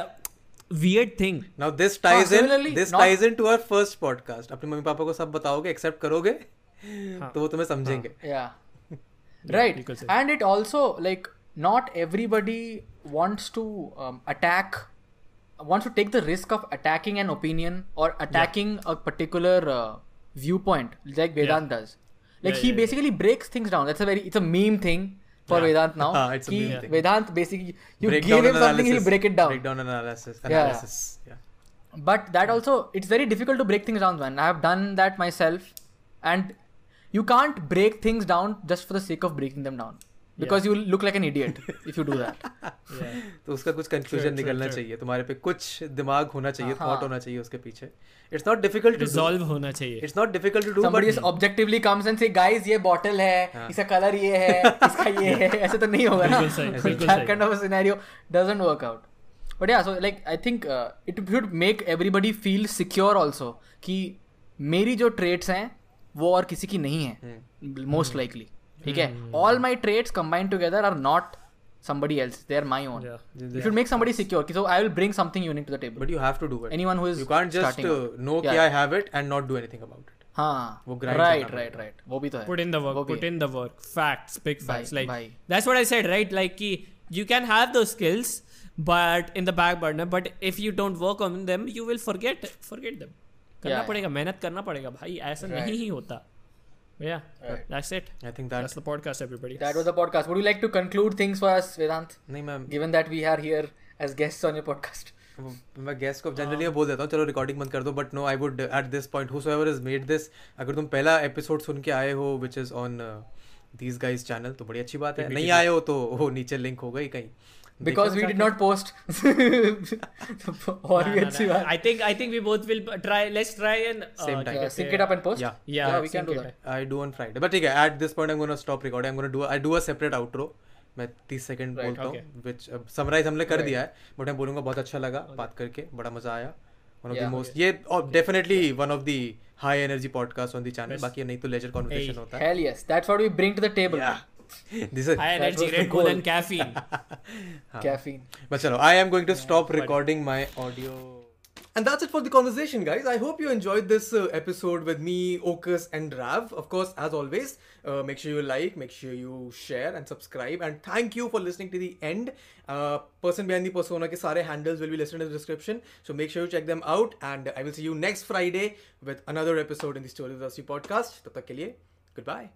weird thing. Now this ties in similarly, this not- ties into our first podcast. अपने mummy papa को सब बताओगे accept करोगे तो वो तुम्हें समझेंगे yeah right you could say. and it also like not everybody wants to um, attack wants to take the risk of attacking an opinion or attacking a particular uh, viewpoint like vedant does. Like Yeah, he yeah, basically breaks things down. That's a very it's a meme thing for vedant now. Ah, it's a meme thing. vedant basically you Breakdown give him something he'll break it down. Breakdown analysis analysis yeah. but that also it's very difficult to break things down man. I have done that myself. And you can't break things down just for the sake of breaking them down because you look like an idiot if you do that तो उसका कुछ confusion निकलना चाहिए तुम्हारे पे कुछ दिमाग होना चाहिए हाँ, थॉट हाँ. होना चाहिए उसके पीछे. इट्स नॉट डिफ़िकल्ट रिजॉल्व होना चाहिए. It's not difficult to do but objectively comes and say guys ये बॉटल है हाँ. इसका कलर ये है इसका ये है. ऐसे तो नहीं होगा ना. बिल्कुल kind of a scenario doesn't work out but yeah so like I think it should make everybody feel secure also कि मेरी जो ट्रेट्स हैं वो और किसी की नहीं है मोस्ट लाइकली ठीक है all my traits combined together are not somebody else they are my own Yeah. you should make somebody secure so I will bring something unique to the table but you have to do it anyone who is you can't just uh, know कि Yeah. I have it and not do anything about it हाँ वो grind right करना right right वो भी तो है put in the work put in the work facts big facts Bhai, like bhai. that's what i said right like ki, you can have those skills but in the back burner but if you don't work on them you will forget forget them करना Yeah, पड़ेगा मेहनत करना पड़ेगा भाई ऐसा Right. नहीं ही होता yeah Right. that's it I think that that's the podcast everybody That was the podcast. Would you like to conclude things for us, Vedant? नहीं मैं Given that we are here as guests on your podcast. मैं guest को generally मैं बोल देता हूँ चलो recording बंद कर दो but no I would at this point whoever is made this अगर तुम पहला एपिसोड सुन के आए हो which is on these guys channel तो बड़ी अच्छी बात है नहीं आए हो तो वो नीचे लिंक होगा ही कहीं Because we did not post. और भी अच्छी बात. i think i think we both will try let's try and uh, Same time. क्या Uh, कहते sync हैं? it up and post. Yeah. Yeah, yeah we can sync do it that. I do on Friday but ठीक है at this point I am gonna stop recording I am gonna do I do a separate outro मैं 30 second Right, बोलता okay. हूँ which summarise हमने कर Right. दिया है but मैं बोलूँगा बहुत अच्छा लगा बात करके बड़ा मज़ा आया वन ऑफ़ द मोस्ट ये definitely one of the high energy podcast on the channel बाकी नहीं तो लेजर कन्वर्सेशन Hey. होता है Hell yes. That's what we bring to the table. this is high energy red bull and caffeine caffeine but chalo i am going to yeah, stop recording my audio and that's it for the conversation, guys. I hope you enjoyed this uh, episode with me, Okus, and Rav. Of course, as always, uh, make sure you like, make sure you share and subscribe. And thank you for listening to the end. Uh, person behind the persona ke sare handles will be listed in the description. So make sure you check them out. And I will see you next Friday with another episode in the Story of the Industry podcast. Tab tak ke liye, goodbye.